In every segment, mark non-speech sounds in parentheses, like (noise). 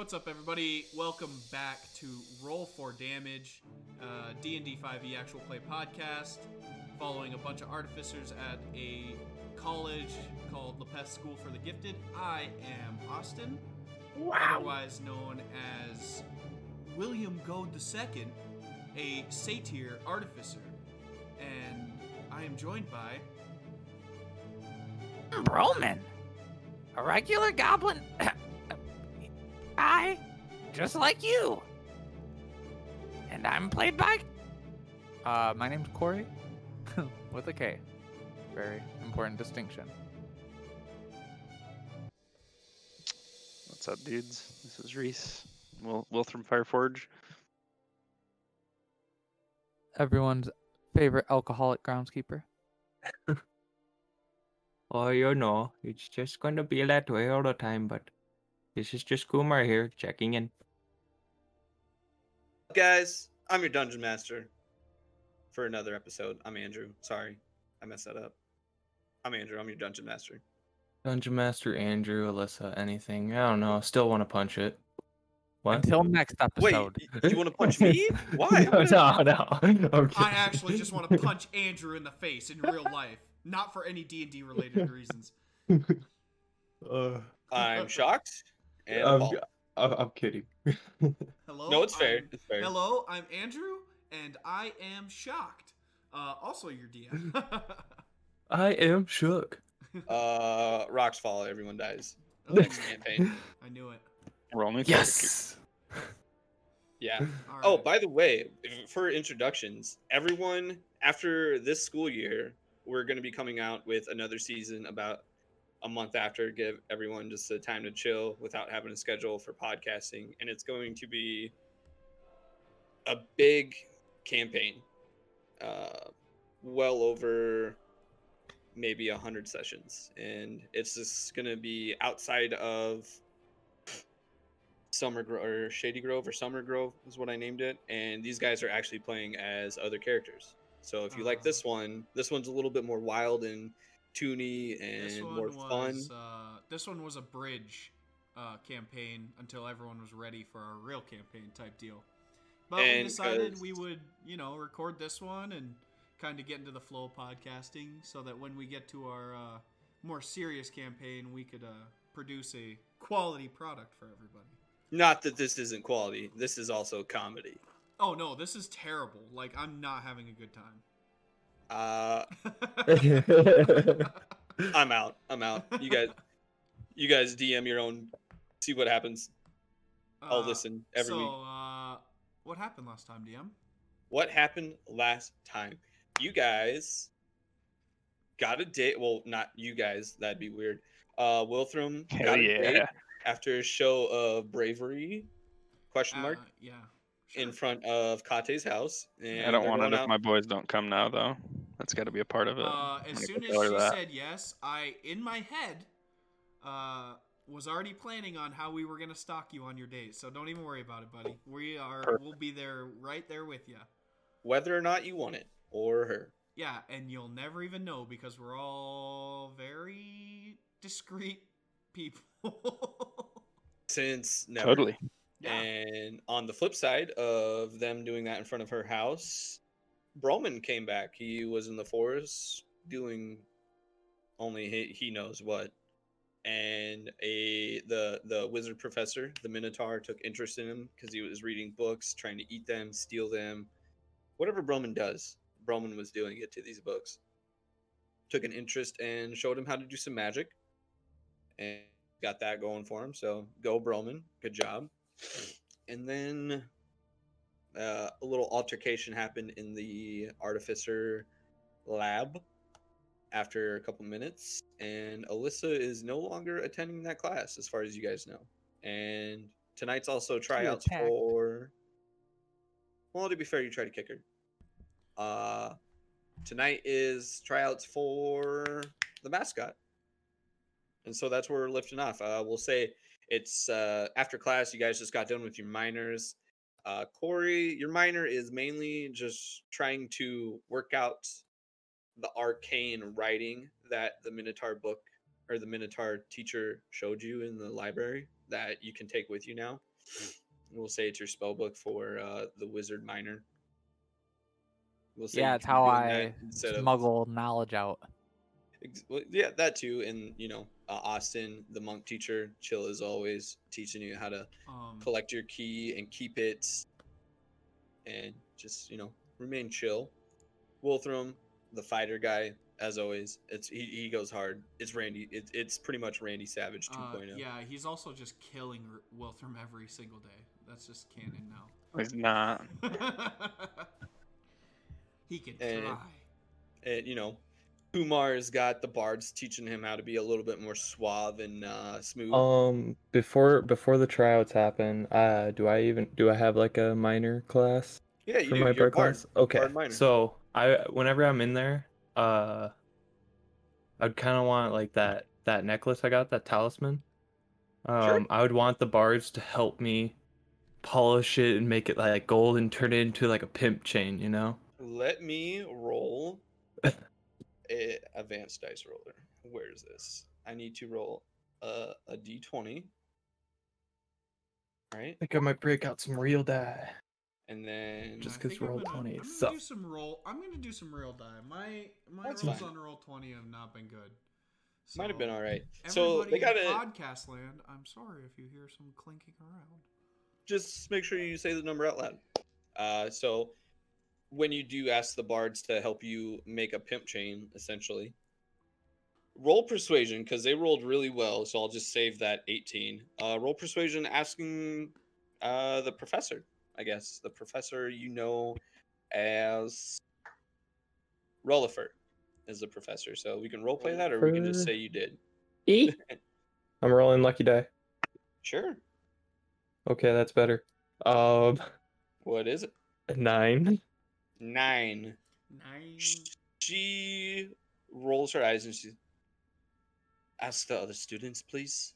What's up, everybody? Welcome back to Roll for Damage, uh, D&D 5e actual play podcast, following a bunch of artificers at a college called Lepeth School for the Gifted. I am Austin, otherwise known as William Goad II, a satyr artificer, and I am joined by Broman, a regular goblin. I, just like you. And I'm played by. Uh, my name's Corey, (laughs) with a K. Very important distinction. What's up, dudes? This is Reese. Will Wilthram Fireforge. Everyone's favorite alcoholic groundskeeper. (laughs) Oh, you know, it's just gonna be that way all the time, but this is just Kumar here, checking in. guys i'm your dungeon master for another episode i'm andrew sorry i messed that up i'm andrew i'm your dungeon master Dungeon Master Andrew, Alyssa, anything. I don't know. Still want to punch it. What? Until next episode. y- you want to punch me (laughs) why no, no, no. I'm I actually just want to punch Andrew in the face in real (laughs) life, not for any D&D related reasons. Uh, i'm shocked and I'm, appalled. I'm, I'm kidding. (laughs) Hello. no it's fair I'm- it's fair Hello, I'm Andrew, and I am shocked. Uh, also, your DM. (laughs) I am shook. (laughs) uh rocks fall everyone dies Oh, next campaign I knew it. We're only Yes. yeah All Oh, by the way, for introductions, everyone after this school year, we're going to be coming out with another season about a month after. Give everyone just the time to chill without having a schedule for podcasting, and it's going to be a big campaign, uh, well over maybe a hundred sessions, and it's just going to be outside of Summer Grove or Shady Grove or Summer Grove is what I named it. And these guys are actually playing as other characters. So if you like Ah. this one, this one's a little bit more wild and toony and more fun. uh, this one was a bridge uh, campaign until everyone was ready for our real campaign type deal. But we decided we would, you know, record this one and kind of get into the flow of podcasting, so that when we get to our uh, more serious campaign, we could uh, produce a quality product for everybody. Not that this isn't quality. This is also comedy. Oh no, this is terrible. Like I'm not having a good time. Uh, (laughs) I'm out. I'm out. You guys, you guys DM your own. See what happens. I'll Uh, listen every so, week. uh, what happened last time, DM? What happened last time? You guys got a date. Well, not you guys. That'd be weird. Uh, Wilthram (laughs) Hell got a date after a show of bravery? Question mark Uh, yeah. in front of Kate's house. And I don't want it if out- my boys don't come now, though. That's got to be a part of it. Uh, as soon as tell she that. said yes, I, in my head, uh, was already planning on how we were gonna stalk you on your date. So don't even worry about it, buddy. We are, Perfect. we'll be there, right there with you. whether or not you want it or her. Yeah, and you'll never even know because we're all very discreet people. (laughs) Since never. Totally. yeah. And on the flip side of them doing that in front of her house, Broman came back. He was in the forest doing only he, he knows what. And a the the wizard professor, the Minotaur, took interest in him because he was reading books, trying to eat them, steal them, whatever Broman does. Broman was doing it to these books. Took an interest and showed him how to do some magic, and got that going for him. So go Broman, good job. And then uh, a little altercation happened in the artificer lab after a couple minutes, and Alyssa is no longer attending that class, as far as you guys know. And tonight's also tryouts for. Well, to be fair, you tried to kick her. Uh, tonight is tryouts for the mascot, and so that's where we're lifting off. Uh, we'll say it's uh, after class. You guys just got done with your minors. Uh, Corey, your minor is mainly just trying to work out the arcane writing that the Minotaur book or the Minotaur teacher showed you in the library that you can take with you now. We'll say it's your spell book for uh, the wizard minor. We'll say yeah, it's how I instead of smuggle knowledge out. Well, yeah, that too. And you know, uh, Austin, the monk teacher, chill as always, teaching you how to Um, collect your key and keep it, and just you know remain chill. Wilthram, the fighter guy, as always, it's he, he goes hard. It's Randy. It's it's pretty much Randy Savage oh. uh, yeah, he's also just killing R- Wilthram every single day. That's just canon now. He's not. (laughs) he can And- try. and you know, Kumar's got the bards teaching him how to be a little bit more suave and uh, smooth. Um, before before the tryouts happen, uh, do I even do I have like a minor class yeah, you for do. my bard class? Okay, Bard so I whenever I'm in there, uh, I'd kind of want like that that necklace I got, that talisman. Um, Sure. I would want the bards to help me polish it and make it like gold and turn it into like a pimp chain, you know? Let me roll (laughs) a advanced dice roller. Where is this? I need to roll a, a d20. Right? I think I might break out some real die. And then Just I 'cause think I'm roll gonna- 20 I'm gonna do some roll. I'm gonna do some real die. My my That's rolls fine. on roll twenty have not been good. might have been all right. So they got in to podcast land. I'm sorry if you hear some clinking around. just make sure you say the number out loud. Uh, so when you do ask the bards to help you make a pimp chain, essentially, roll persuasion because they rolled really well. So I'll just save that 18. Uh, roll persuasion asking uh, the professor, I guess. The professor you know as Rollifer is the professor. So we can role play that or we can just say you did. E. (laughs) I'm rolling lucky die. Sure. Okay, that's better. Um, What is it? nine. Nine. Nine. She rolls her eyes and she asks the other students, please,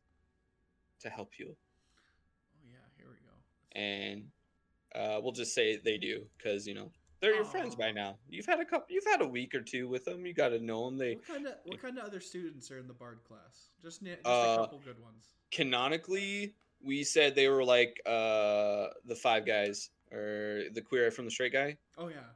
to help you. Oh yeah, here we go. And uh, we'll just say they do, because you know they're your friends by now. You've had a couple, you've had a week or two with them. You got to know them. They What kind of what kind of other students are in the bard class? Just just Uh, a couple good ones. canonically, we said they were like uh, the five guys or the queer eye from the straight guy. Oh yeah.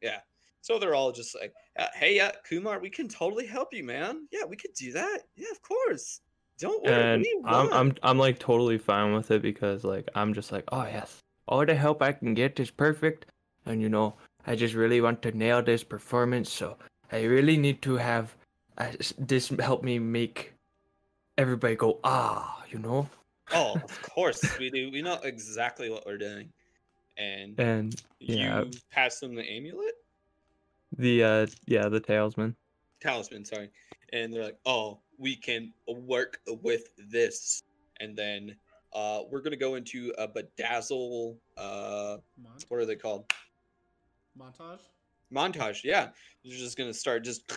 Yeah. So they're all just like, uh, "Hey, yeah, Kumar, we can totally help you, man. Yeah, we could do that. Yeah, of course. Don't worry. and I'm. I'm I'm like totally fine with it because like I'm just like oh yes all the help I can get is perfect and you know I just really want to nail this performance so I really need to have uh, this help me make everybody go ah you know Oh, of course (laughs) we do. We know exactly what we're doing. And and yeah you pass them the amulet, the uh yeah the talisman talisman, sorry, and they're like, "Oh, we can work with this." And then uh, we're gonna go into a bedazzle. Uh, Mon- what are they called? montage. Montage. Yeah, you're just gonna start just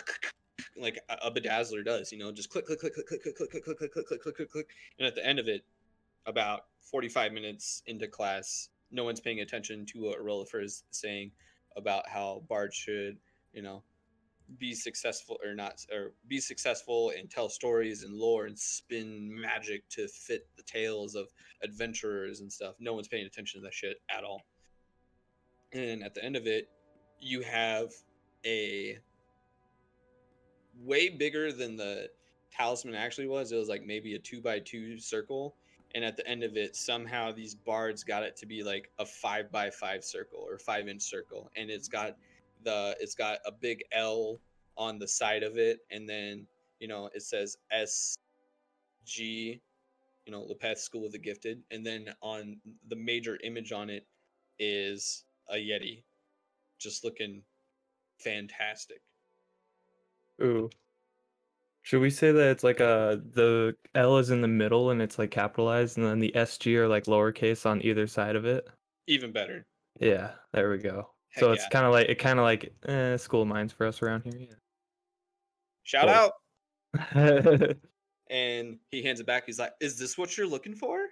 like a, a bedazzler does. You know, just click, click, click, click, click, click, click, click, click, click, click, click, click, click, click, and at the end of it, about 45 minutes into class, no one's paying attention to what Rollifer is saying about how Bard should, you know, be successful or not, or be successful and tell stories and lore and spin magic to fit the tales of adventurers and stuff. No one's paying attention to that shit at all. And at the end of it, you have a way bigger than the talisman actually was. It was like maybe a two by two circle. And at the end of it, somehow these bards got it to be like a five by five circle or five inch circle. And it's got the it's got a big L on the side of it, and then you know it says S G, you know, Lepeth School of the Gifted, and then on the major image on it is a Yeti, just looking fantastic. ooh should we say that it's like a the L is in the middle and it's like capitalized and then the SG are like lowercase on either side of it Even better. yeah there we go Heck so it's yeah. kind of like it kind of like eh, school minds for us around here Yeah. Shout Cool. out. (laughs) And he hands it back. He's like, "Is this what you're looking for?"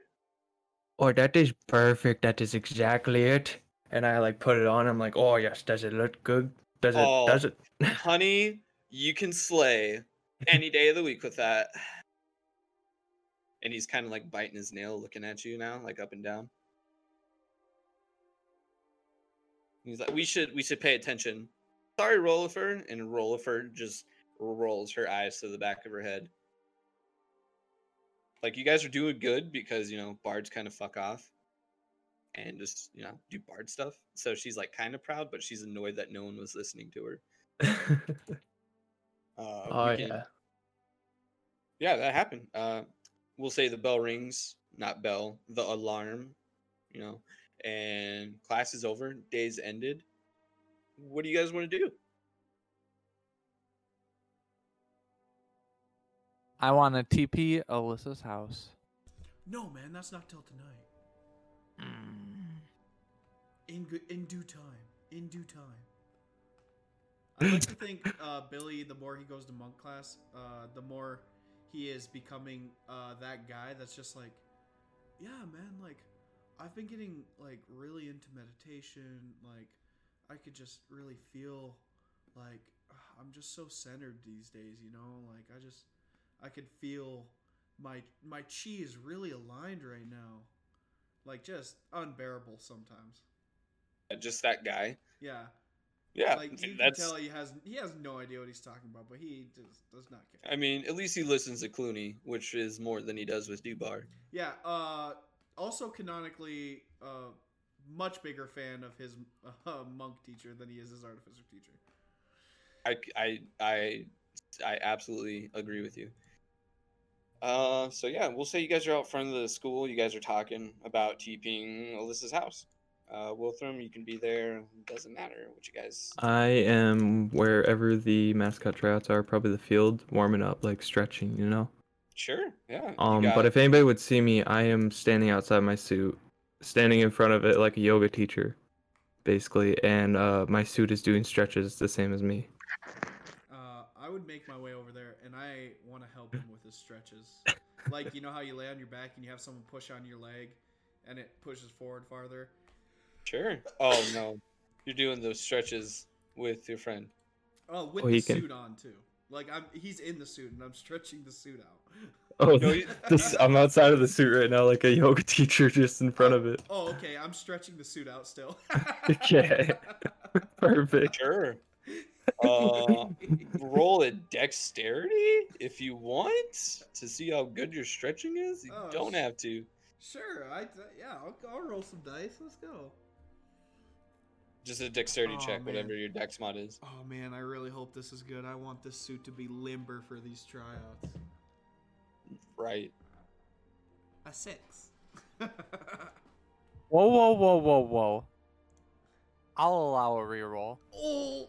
Oh, that is perfect. That is exactly it. And I like put it on. I'm like, oh yes, does it look good? Does it? Oh. Does it? (laughs) Honey, you can slay any day of the week with that. and he's kind of like biting his nail, looking at you now, like up and down. He's like, "We should, we should pay attention." Sorry, Rollifer, and Rollifer just rolls her eyes to the back of her head. Like you guys are doing good because you know bards kind of fuck off, and just you know do bard stuff. So she's like kind of proud, but she's annoyed that no one was listening to her. (laughs) Uh, oh can- yeah. yeah, that happened. Uh, we'll say the bell rings, not bell, the alarm, you know, and class is over, day's ended. What do you guys want to do? I want to TP Alyssa's house. No, man, that's not till tonight. Mm. In in due time. In due time. I like to think uh, Billy, the more he goes to monk class, uh, the more he is becoming uh, that guy that's just like, yeah, man, like I've been getting like really into meditation. Like I could just really feel like I'm just so centered these days, you know. Like I just I could feel my my chi is really aligned right now. Like just unbearable sometimes. Uh, Just that guy? Yeah. Yeah, like you can tell he has he has no idea what he's talking about, but he just does not care. I mean, at least he listens to Clooney, which is more than he does with Dubar. Yeah. Uh, also canonically, uh, much bigger fan of his (laughs) uh, monk teacher than he is his artificer teacher. I, I, I, I absolutely agree with you. Uh, so yeah, we'll say you guys are out front of the school. You guys are talking about TPing Alyssa's house. Uh, Wilthram, you can be there. Doesn't matter what you guys. I am wherever the mascot tryouts are, probably the field, warming up, like stretching, you know. Sure, yeah. Um, but it. if anybody would see me, I am standing outside my suit, standing in front of it like a yoga teacher, basically, and uh, my suit is doing stretches the same as me. Uh, I would make my way over there, and I want to help him with his stretches. (laughs) like you know how you lay on your back and you have someone push on your leg, and it pushes forward farther. Sure. Oh no, you're doing those stretches with your friend. Oh, with Oh, the he can- suit on too. Like I'm, he's in the suit, and I'm stretching the suit out. Oh, No, (laughs) this, I'm outside of the suit right now, like a yoga teacher, just in front of it. Oh, okay. I'm stretching the suit out still. (laughs) Okay. (laughs) Perfect. Sure. Uh, roll a dexterity if you want to see how good your stretching is. You Oh, don't sh- have to. Sure. I yeah. I'll, I'll roll some dice. Let's go. Just a dexterity Oh, check, man. whatever your dex mod is. Oh man, I really hope this is good. I want this suit to be limber for these tryouts. Right. A six. (laughs) Whoa, whoa, whoa, whoa, whoa. I'll allow a reroll. oh,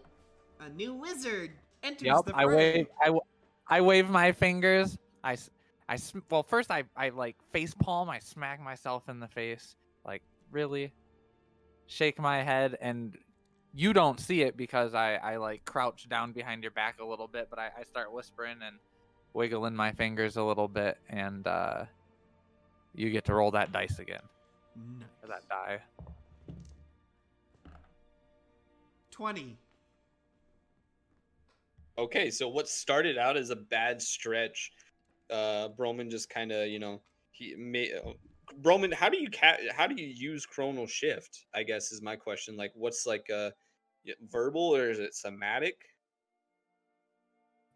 a new wizard enters Yep, the I fray. wave, I, w- I wave my fingers. I, s- I sm- well, first I, I like face palm. I smack myself in the face. Like, really? Shake my head, and you don't see it because I, I like crouch down behind your back a little bit, but I, I start whispering and wiggling my fingers a little bit, and uh, you get to roll that dice again. Nice. Or that die. Twenty. Okay, so what started out as a bad stretch, uh, Broman just kind of, you know, he made. Broman, how do you ca- how do you use chronal shift? I guess is my question. Like, what's like uh, y- verbal or is it somatic?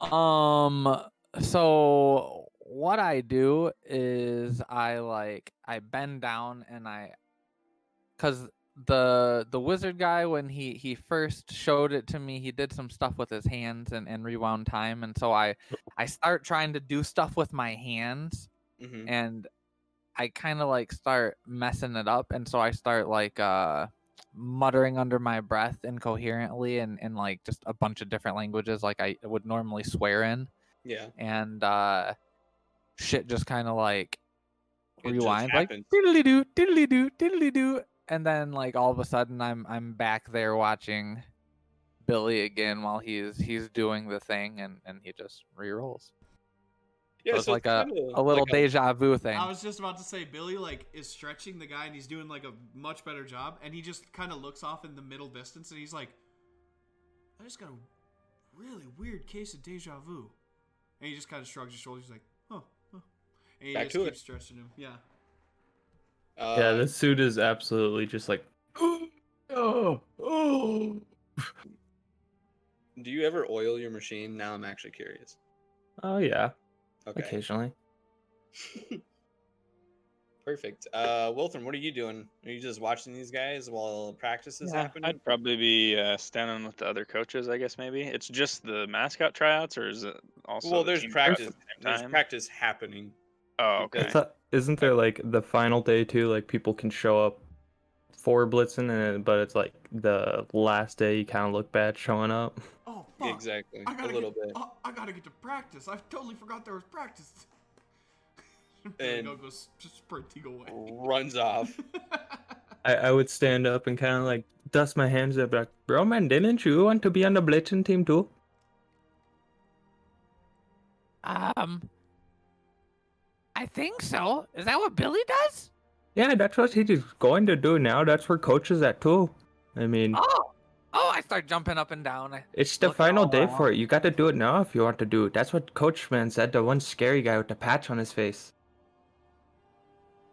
Um so what I do is I like I bend down and I cuz the the wizard guy when he he first showed it to me he did some stuff with his hands and and rewound time and so I (laughs) I start trying to do stuff with my hands hmm and I kind of like start messing it up, and so I start like uh muttering under my breath incoherently and in like just a bunch of different languages like I would normally swear in, Yeah. and uh shit just kind of like It rewind like diddly doo diddly doo diddly doo, and then like all of a sudden I'm I'm back there watching Billy again while he's he's doing the thing, and and he just re-rolls. Yeah, it's like a- kinda A little like deja vu thing. I was just about to say Billy like is stretching the guy and he's doing like a much better job and he just kind of looks off in the middle distance and he's like I just got a really weird case of deja vu. And he just kind of shrugs his shoulders he's like, "Huh." huh." And he Back just to keeps it. stretching him. Yeah. Uh, yeah, this suit is absolutely just like. (gasps) Oh, oh. Do you ever oil your machine? Now I'm actually curious. Oh yeah, Okay. occasionally. (laughs) Perfect. Uh, Wilthram, what are you doing? Are you just watching these guys while practice is Yeah, happening? I'd probably be uh, standing with the other coaches. I guess maybe it's just the mascot tryouts, or is it also? well, the there's team practice. the There's time? practice happening. Oh, because- okay. So, isn't there like the final day too? Like people can show up for blitzing, and but it's like the last day you kind of look bad showing up. (laughs) Exactly. I A gotta little get, bit. oh, I gotta get to practice. I totally forgot there was practice. (laughs) And- Go goes just sprinting away. Runs off. (laughs) I, I would stand up and kind of like dust my hands up, like, bro, man, didn't you want to be on the Blitzen team too? Um, I think so. Is that what Billy does? Yeah, that's what he's going to do now. That's where coach is at too. I mean, oh! I start jumping up and down. I, it's the final day for it. You got to do it now if you want to do it. That's what Coachman said. The one scary guy with the patch on his face.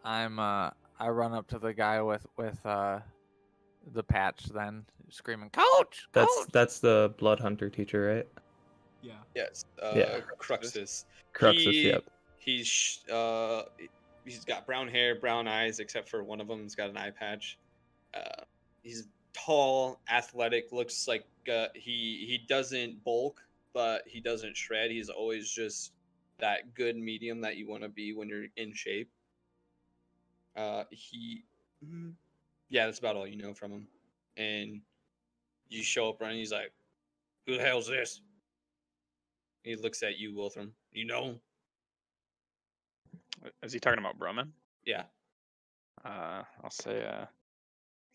I'm uh, I run up to the guy with with uh, the patch, then screaming, "Coach! That's Coach!" that's that's the blood hunter teacher, right? yeah. yes. Uh, Yeah. Cruxus. Cruxus, He- yep. He's uh, he's got brown hair, brown eyes, except for one of them's got an eye patch. Uh, he's tall, athletic. Looks like uh, he he doesn't bulk, but he doesn't shred. He's always just that good medium that you want to be when you're in shape. Uh, he, mm, yeah, that's about all you know from him. And you show up running. He's like, "Who the hell's this?" He looks at you, Wilthram. You know? Is he talking about Broman? Yeah. Uh, I'll say, uh,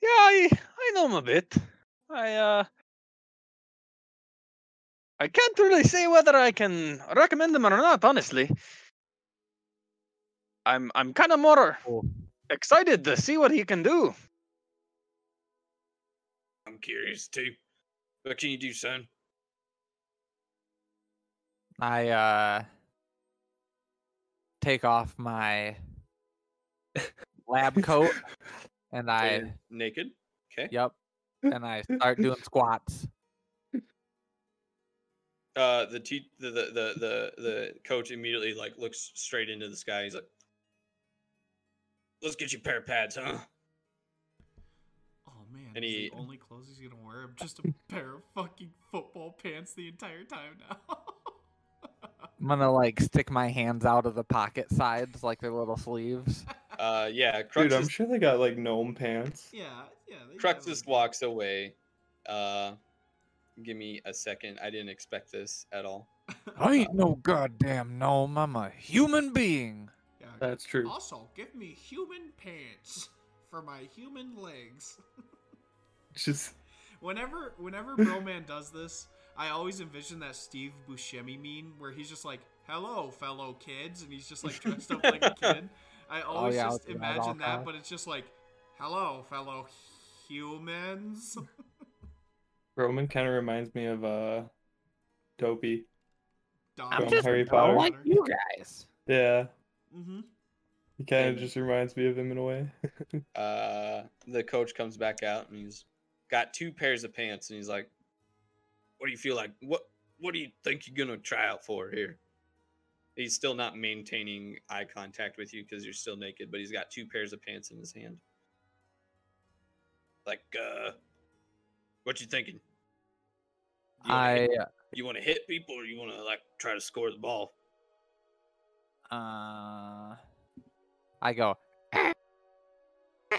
yeah, I I know him a bit. I uh, I can't really say whether I can recommend him or not. Honestly, I'm I'm kind of more Oh. excited to see what he can do. I'm curious too. What can you do, son? I uh take off my (laughs) lab coat and I And naked. Okay. yep, and I (laughs) start doing squats. Uh, the, te- the, the the the the coach immediately like looks straight into the sky. He's like, "Let's get you a pair of pads, huh?" Oh man, And is he- the only clothes he's gonna wear (laughs) just a pair of fucking football pants the entire time now. I'm gonna like stick my hands out of the pocket sides like they're little sleeves. (laughs) Uh, yeah. Dude, I'm sure they got like gnome pants. yeah, yeah. they got like- walks away. Uh, give me a second. I didn't expect this at all. (laughs) I ain't no goddamn gnome. I'm a human being. Yeah, That's true. Also, give me human pants for my human legs. (laughs) Just Whenever, whenever Broman (laughs) does this, I always envision that Steve Buscemi meme where he's just like, "Hello, fellow kids," and he's just like dressed up like a kid. I always yeah, just with the eyeball imagine that, collar. but it's just like, "Hello, fellow humans." (laughs) Roman kind of reminds me of uh, Dobby. I'm From just Harry a girl Potter. like you guys. Yeah, Mm-hmm. he kind of just reminds me of him in a way. (laughs) uh the coach comes back out and he's got two pairs of pants and he's like what do you feel like what what do you think you're gonna try out for here he's still not maintaining eye contact with you because you're still naked but he's got two pairs of pants in his hand like uh what you thinking you wanna I hit, you want to hit people or you want to like try to score the ball uh I go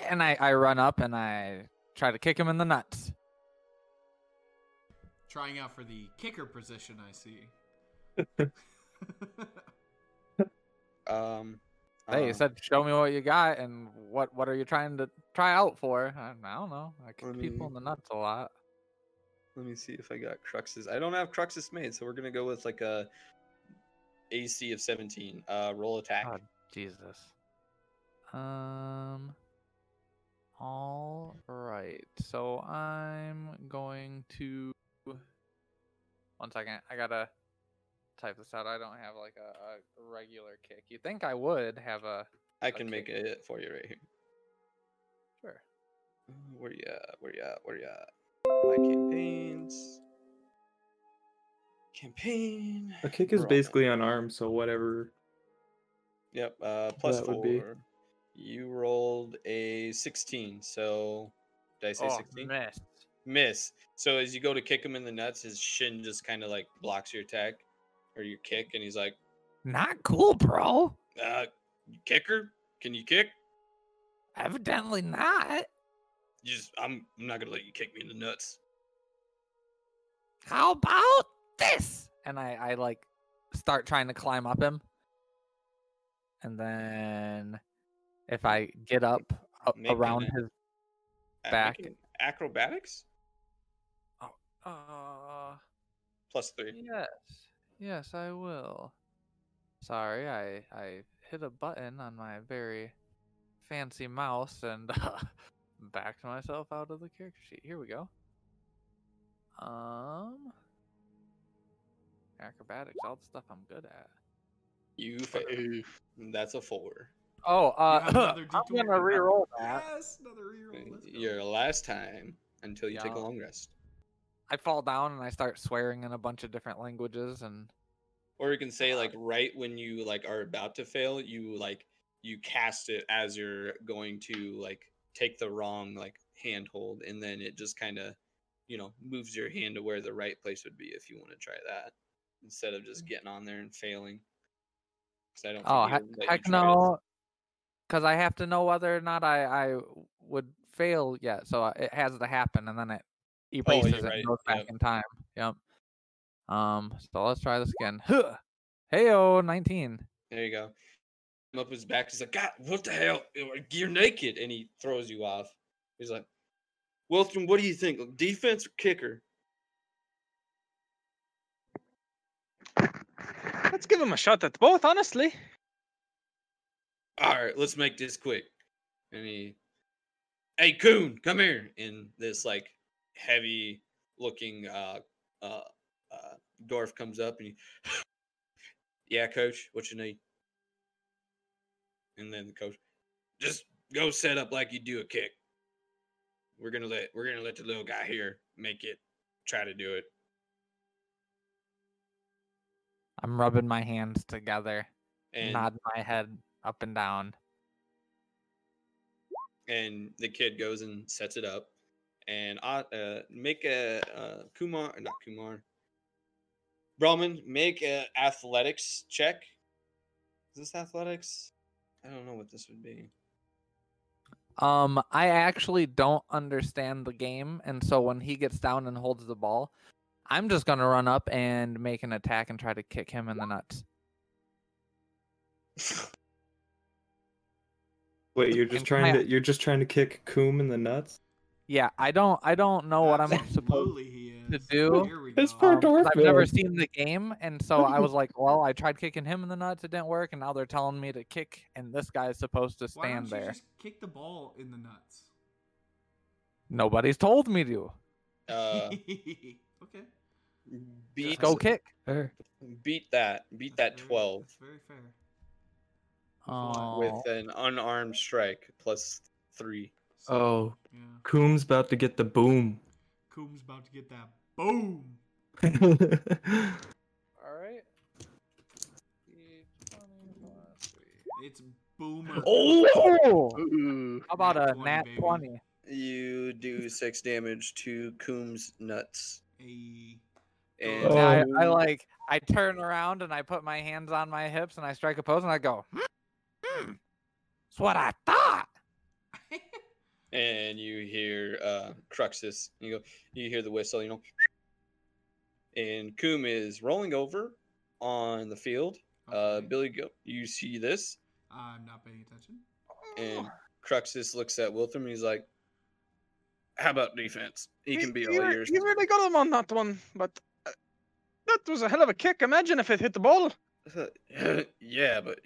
and I I run up and I try to kick him in the nuts. Trying out for the kicker position, I see. (laughs) (laughs) um Hey, you um, said show me what you got and what what are you trying to try out for? I, I don't know. I kick Let people me- in the nuts a lot. Let me see if I got Cruxus. I don't have Cruxus made, so we're gonna go with like a AC of 17. Uh, roll attack. God, Jesus. Um. All right. So I'm going to. One second. I gotta type this out. I don't have like a, a regular kick. You think I would have a I can Okay. make it for you right here. sure. Where you at? Where you at? Where you at? My campaigns. Campaign. A kick is Roll. basically unarmed, so whatever. Yep. Uh, plus that four. would be. You rolled a sixteen. So did I say Oh, sixteen? missed. Miss. So as you go to kick him in the nuts, his shin just kind of like blocks your attack or your kick, and he's like, Not cool, bro. uh, "Kicker, can you kick?" Evidently not. You just, I'm, I'm not gonna let you kick me in the nuts. How about this? And I, I like start trying to climb up him. And then if I get up a- Make an around his Uh, Back. acrobatics uh plus three. yes. Yes, I will. Sorry, I I hit a button on my very fancy mouse and uh, (laughs) backed myself out of the character sheet. Here we go. Um acrobatics, all the stuff I'm good at. You fail. That's a four. Oh, uh, (laughs) I'm gonna re-roll that. Yes, another reroll. Your last time until you take a long rest. I fall down and I start swearing in a bunch of different languages and Or you can say like right when you like are about to fail, you like you cast it as you're going to like take the wrong like handhold, and then it just kind of you know moves your hand to where the right place would be if you want to try that instead of just getting on there and failing. I don't. oh he would let you heck no, because I have to know whether or not I I would fail yet. So uh, it has to happen and then it erases it Oh, right, and goes back yep. in time. Yep. Um. So let's try this again. Huh. (laughs) Heyo, nineteen. There you go. Come up his back. He's like, God, what the hell? You're naked, and he throws you off. He's like, Wilson, what do you think? Defense or kicker? Let's give him a shot at both, honestly. all right, let's make this quick. And he, hey, Coon, come here. And this like heavy looking uh, uh, uh, dwarf comes up and he, (laughs) yeah, coach, what you need? And then the coach, just go set up like you do a kick. We're gonna let we're gonna let the little guy here make it. Try to do it. I'm rubbing my hands together, And nodding my head up and down. and the kid goes and sets it up and uh, uh make a uh, kumar not kumar broman make a athletics check is this athletics i don't know what this would be Um, I actually don't understand the game, and so when he gets down and holds the ball, I'm just gonna run up and make an attack and try to kick him in the nuts. Wait, you're just (laughs) can trying I- to you're just trying to kick Coom in the nuts? Yeah, I don't, I don't know what I'm supposed Absolutely he to do. Here we It's for um, 'cause I've never seen the game, and so I was like, well, I tried kicking him in the nuts, it didn't work, and now they're telling me to kick, and this guy's supposed to Why don't stand you there. just kick the ball in the nuts? Nobody's told me to. uh (laughs) okay. beat go kick. Fair. beat that beat that That's very- 12 That's very fair. Oh, with an unarmed strike plus 3 So, Oh, yeah. Coom's about to get the boom. Coom's about to get that boom. (laughs) All right. It's boomer. Oh, Ooh. how about Nat a 20, nat baby. twenty? you do 6 damage to Coombs nuts A and Oh. I, I like I turn around and I put my hands on my hips and I strike a pose and I go, hmm, hmm, that's what I thought. And you hear uh Cruxus. You go, you hear the whistle, you know. And Coom is rolling over on the field. Uh Billy go you see this, I'm not paying attention. and Cruxus looks at Wilthram and he's like, How about defense? He can be all you, re- yours. You really got him on that one, but uh, that was a hell of a kick. Imagine if it hit the ball. (laughs) yeah, but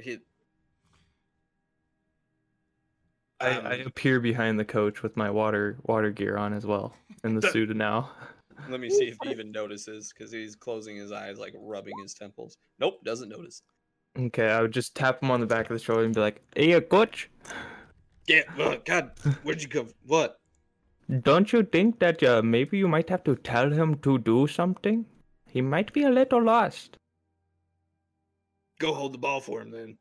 he I, I Um, appear behind the coach with my water water gear on as well in the (laughs) suit now. Let me see if he even notices because he's closing his eyes, like rubbing his temples. Nope, doesn't notice. Okay, I would just tap him on the back of the shoulder and be like, "Hey, uh, coach, Yeah, uh, God, where'd you come? What? don't you think that uh, maybe you might have to tell him to do something? He might be a little lost." Go hold the ball for him then.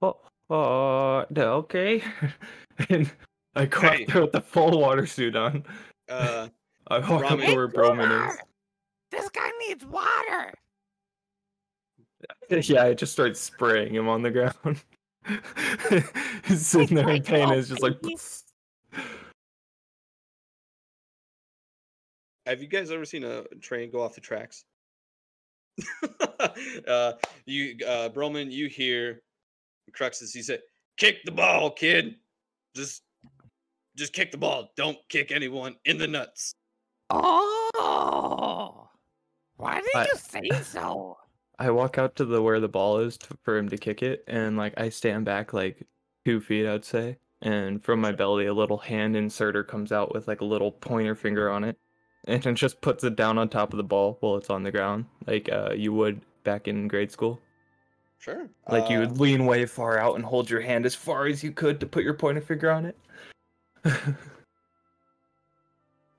Oh, uh, the- okay. (laughs) and I go out Hey. with the full water suit on. Uh, (laughs) I walk up to where Broman is. This guy needs water. (laughs) Yeah, I just start spraying him on the ground. He's sitting there in pain. and It's just like. have you guys ever seen a train go off the tracks? uh, you, uh, Broman, you hear Cruxus. He said, "Kick the ball, kid. Just, just kick the ball. Don't kick anyone in the nuts." Oh, why did I- you say so? I walk out to the where the ball is to, for him to kick it, and like I stand back like two feet, I'd say, and from my belly a little hand inserter comes out with like a little pointer finger on it, (laughs) and it just puts it down on top of the ball while it's on the ground, like uh, you would back in grade school. Sure. Like you Uh, would lean way far out and hold your hand as far as you could to put your pointer finger on it. (laughs)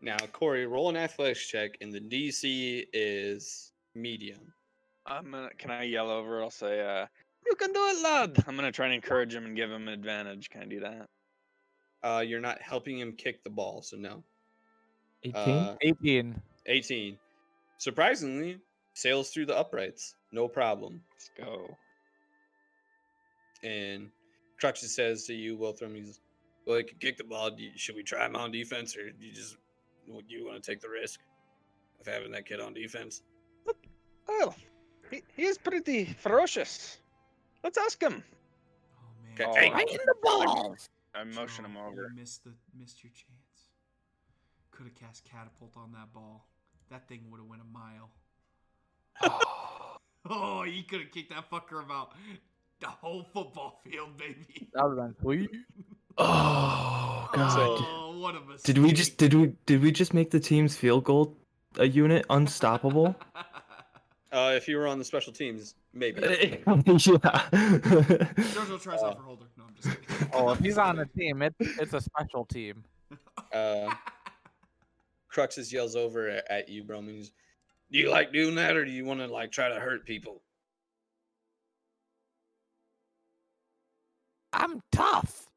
Now, Corey, roll an athletics check, and the DC is medium. I'm gonna. Can I yell over? I'll say, uh, "You can do it, lad." I'm gonna try and encourage him and give him an advantage. Can I do that? Uh, you're not helping him kick the ball, so no. 18? Uh, 18. 18. Surprisingly, sails through the uprights, no problem. Let's go. And Cruxus says to you, Wilthram, he's, well, he can kick the ball. Should we try him on defense, or do you just would you want to take the risk of having that kid on defense? Well, he, he is pretty ferocious. Let's ask him. Oh man. Okay, hey. Right in the balls. I motion him Oh, over. You missed the missed your chance. Could have cast catapult on that ball. That thing would have went a mile. (laughs) (laughs) Oh, you could have kicked that fucker about the whole football field, baby. (laughs) That would have been sweet. Oh god. Oh, what a mistake. Did we just did we did we just make the team's field goal a unit unstoppable? (laughs) Uh, if you were on the special teams, maybe. (laughs) yeah. Jojo tries out for holder. No, I'm just kidding. Oh, if he's on the team, it, it's a special team. Uh, Cruxus yells over at, at you, Broman. he's, Do you like doing that, or do you want to like try to hurt people? I'm tough.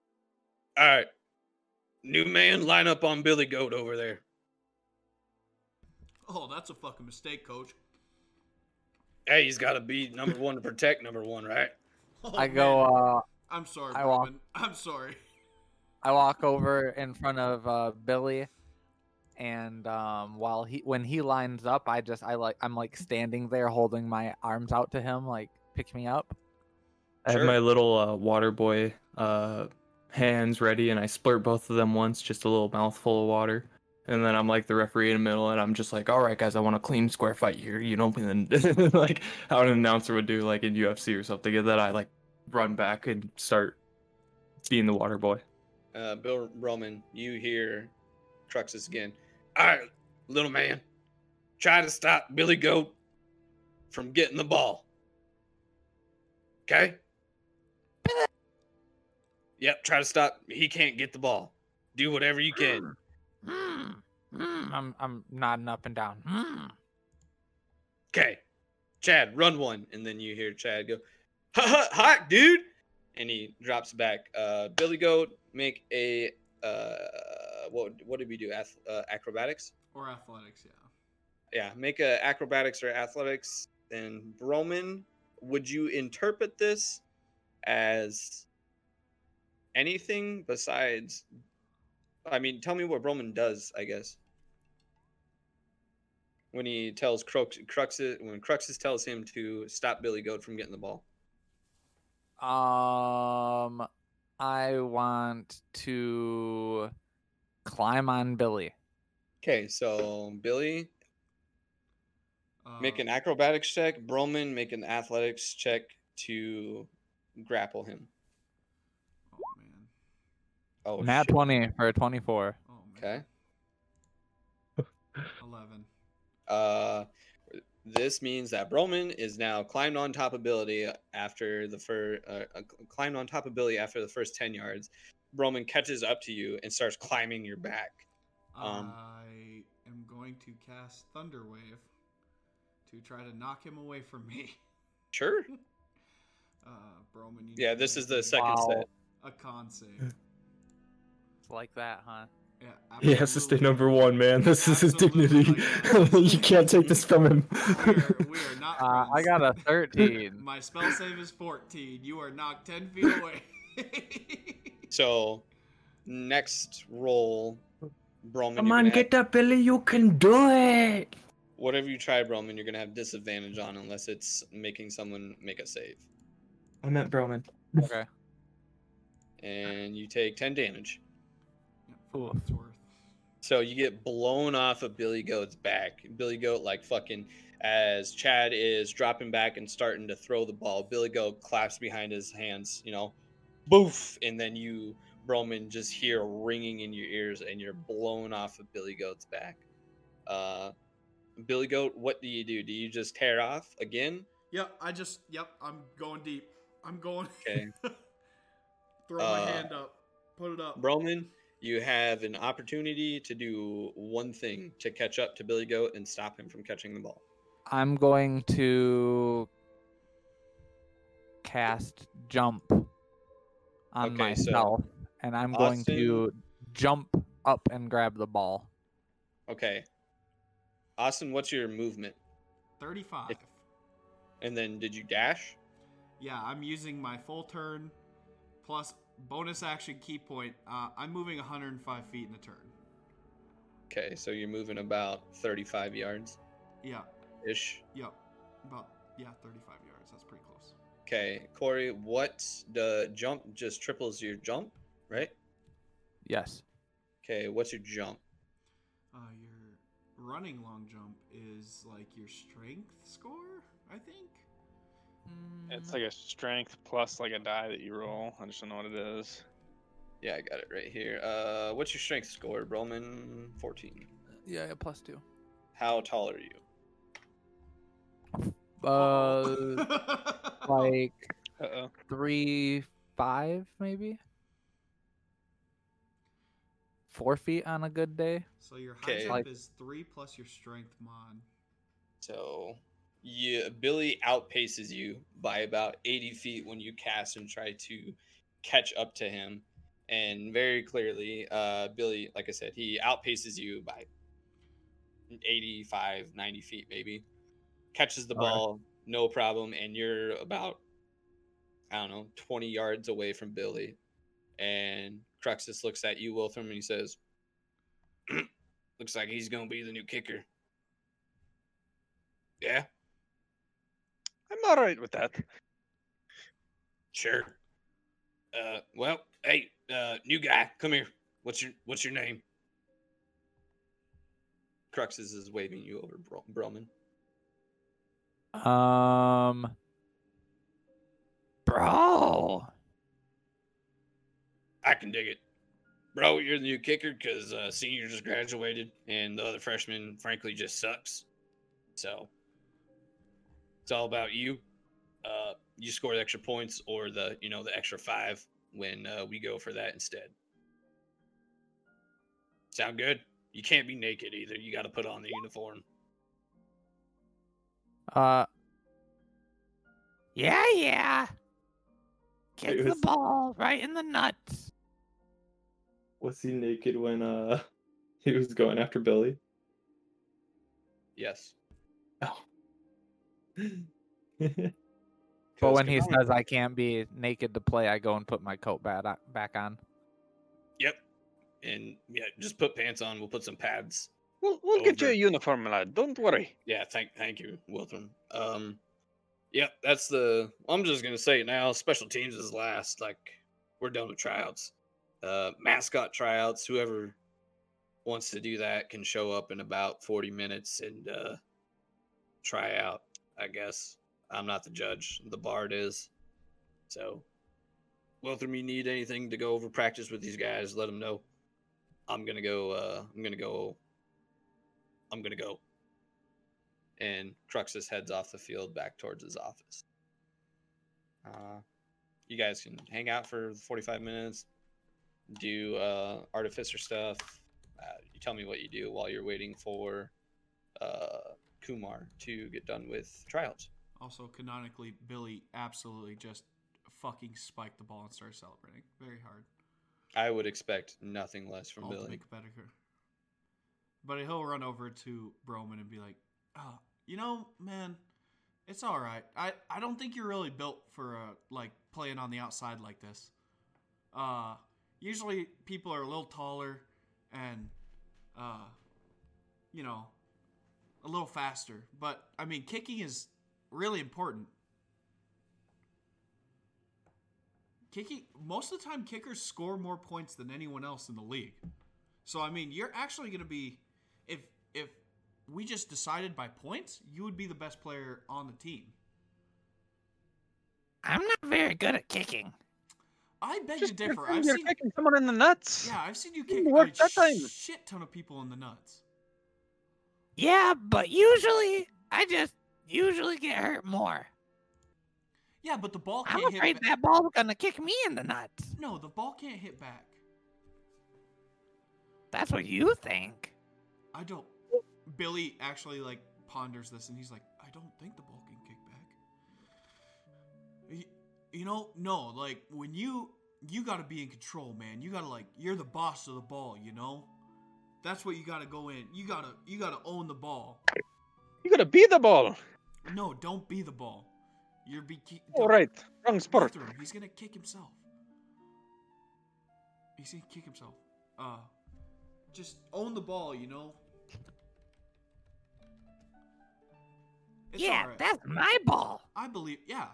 All right, new man, line up on Billy Goat over there. Oh, that's a fucking mistake, coach. Hey, he's got to be number one to protect number one, right? Oh, I go. uh I'm sorry, I walk- I'm sorry. I walk over in front of uh, Billy, and um, while he when he lines up, I just I like I'm like standing there holding my arms out to him, like pick me up. I have my little uh, water boy uh, hands ready, and I splurt both of them once, just a little mouthful of water. And then I'm like the referee in the middle, and I'm just like, "All right, guys, I want a clean square fight here." You know, and then like how an announcer would do, like in UFC or something. And then I like run back and start being the water boy. Uh, Bill Roman, you hear Cruxus again. All right, little man, try to stop Billy Goat from getting the ball. Okay? Yep, try to stop. He can't get the ball. Do whatever you can. Mm, mm, I'm I'm nodding up and down. Mm. Okay. Chad, run one. And then you hear Chad go, ha ha, hot, dude. And he drops back. Uh, Billy Goat, make a, uh, what, what did we do? Ath- uh, acrobatics? Or athletics, yeah. yeah, make a acrobatics or athletics. And Broman, would you interpret this as anything besides? I mean, tell me what Broman does. I guess when he tells Crux, Cruxus, when Cruxus tells him to stop Billy Goat from getting the ball. Um, I want to climb on Billy. Okay, so Billy, make an acrobatics check. Broman, make an athletics check to grapple him. Oh man. Nat shit. twenty for a twenty-four. Oh. Okay. (laughs) Eleven. Uh, this means that Broman is now climbed on top ability after the first uh, climbed on top of Billy after the first ten yards. Broman catches up to you and starts climbing your back. Um, I am going to cast Thunder Wave to try to knock him away from me. Sure. (laughs) Uh, Broman. You Yeah, this is the second Wow. set. A con save. It's like that, huh? Yeah, He has to stay number one, man. This is his dignity. (laughs) you can't take this from him. We are, we are not. Uh, I got a (laughs) 13. My spell save is 14. You are knocked 10 feet away. (laughs) So, next roll, Broman. Come on, gonna get up, Billy. You can do it. whatever you try, Broman, you're gonna have disadvantage on unless it's making someone make a save, I meant Broman. Okay. and you take ten damage. Yeah, for what it's worth. So you get blown off of Billy Goat's back. Billy Goat, like fucking, as Chad is dropping back and starting to throw the ball, Billy Goat claps behind his hands, you know, boof, and then you, Broman, just hear ringing in your ears, and you're blown off of Billy Goat's back. Uh, Billy Goat, what do you do? Do you just tear off again? Yep, I just, yep, I'm going deep. I'm going. Okay. (laughs) Throw my Uh, hand up. Put it up. Broman, you have an opportunity to do one thing to catch up to Billy Goat and stop him from catching the ball. I'm going to cast jump on Okay, so myself, and I'm going to jump up and grab the ball. Okay. Austin, what's your movement? 35. If- And then did you dash? Yeah, I'm using my full turn plus bonus action key point. Uh, I'm moving 105 feet in a turn. Okay, so you're moving about 35 yards Yeah, ish. yep. About, yeah, 35 yards. That's pretty close. Okay, Corey, what the jump just triples your jump, right? Yes. Okay, what's your jump? Uh, your running long jump is like your strength score, I think. It's like a strength plus like a die that you roll. I just don't know what it is. Yeah, I got it right here. Uh, what's your strength score, Broman? 14. yeah, plus two. How tall are you? Uh, (laughs) like Uh oh. three, five, maybe. Four feet on a good day. so your high Okay. jump Like- is three plus your strength mod. So, yeah, Billy outpaces you by about 80 feet when you cast and try to catch up to him. And very clearly, uh, Billy, like I said, he outpaces you by 85, 90 feet, maybe. Catches the ball, no problem. And you're about, I don't know, 20 yards away from Billy. And Cruxus looks at you, Wilthram, and he says, (clears throat) Looks like he's going to be the new kicker. Yeah, I'm all right with that. sure. Uh, well, hey, uh, new guy, come here. What's your What's your name? Cruxus is waving you over, Bro- Broman. Um, bro. I can dig it, bro. You're the new kicker because uh, senior just graduated, and the other freshman, frankly, just sucks. So it's all about you. Uh, you score the extra points or the you know the extra five when uh, we go for that instead. Sound good? You can't be naked either. You got to put on the uniform. Uh. Yeah, yeah. Kick It the ball right in the nuts. Was he naked when uh (laughs) he was going after Billy? Yes. But 'Cause when he says I can't be naked to play, I go and put my coat back back on. "Yep," and yeah, just put pants on. We'll put some pads. We'll we'll get you a uniform, lad. Don't worry. Yeah, thank thank you, Wilthram. Um, yep, that's the. I'm just gonna say it now. Special teams is last. Like we're done with tryouts. Uh, mascot tryouts. Whoever wants to do that can show up in about 40 minutes and uh, try out. I guess I'm not the judge. The bard is. So, Wilthram, you need anything to go over practice with these guys? Let them know. I'm gonna go. Uh, I'm gonna go. I'm gonna go. and Cruxus heads off the field back towards his office. Uh, you guys can hang out for 45 minutes, do uh, artificer stuff. Uh, you tell me what you do while you're waiting for uh, Kumar to get done with trials. Also, canonically, Billy absolutely just fucking spiked the ball and started celebrating very hard. I would expect nothing less from Billy. Competitor. But he'll run over to Broman and be like, oh, you know, man, it's all right. I, I don't think you're really built for uh, like playing on the outside like this. Uh, usually people are a little taller and, uh, you know, a little faster. But I mean, kicking is really important. Kicking most of the time, kickers score more points than anyone else in the league. So I mean, you're actually going to be if if we just decided by points, you would be the best player on the team. I'm not very good at kicking. I beg Just to differ. I've you're seen kicking someone in the nuts. yeah, I've seen you kick a that time. shit ton of people in the nuts. Yeah, but usually I just usually get hurt more. Yeah, but the ball I'm can't hit. afraid ba- that ball's gonna kick me in the nuts. No, the ball can't hit back. That's what you think. I don't. Billy actually like ponders this, and he's like, "I don't think the ball can kick back." You know, no, like when you you got to be in control, man. You got to like you're the boss of the ball. You know, that's what you got to go in. You gotta you gotta own the ball. You gotta be the ball. No, don't be the ball. You're be. All right, wrong sport. He's gonna kick himself. He's gonna kick himself. Uh, just own the ball, you know. It's yeah, alright. that's my ball. I believe. Yeah.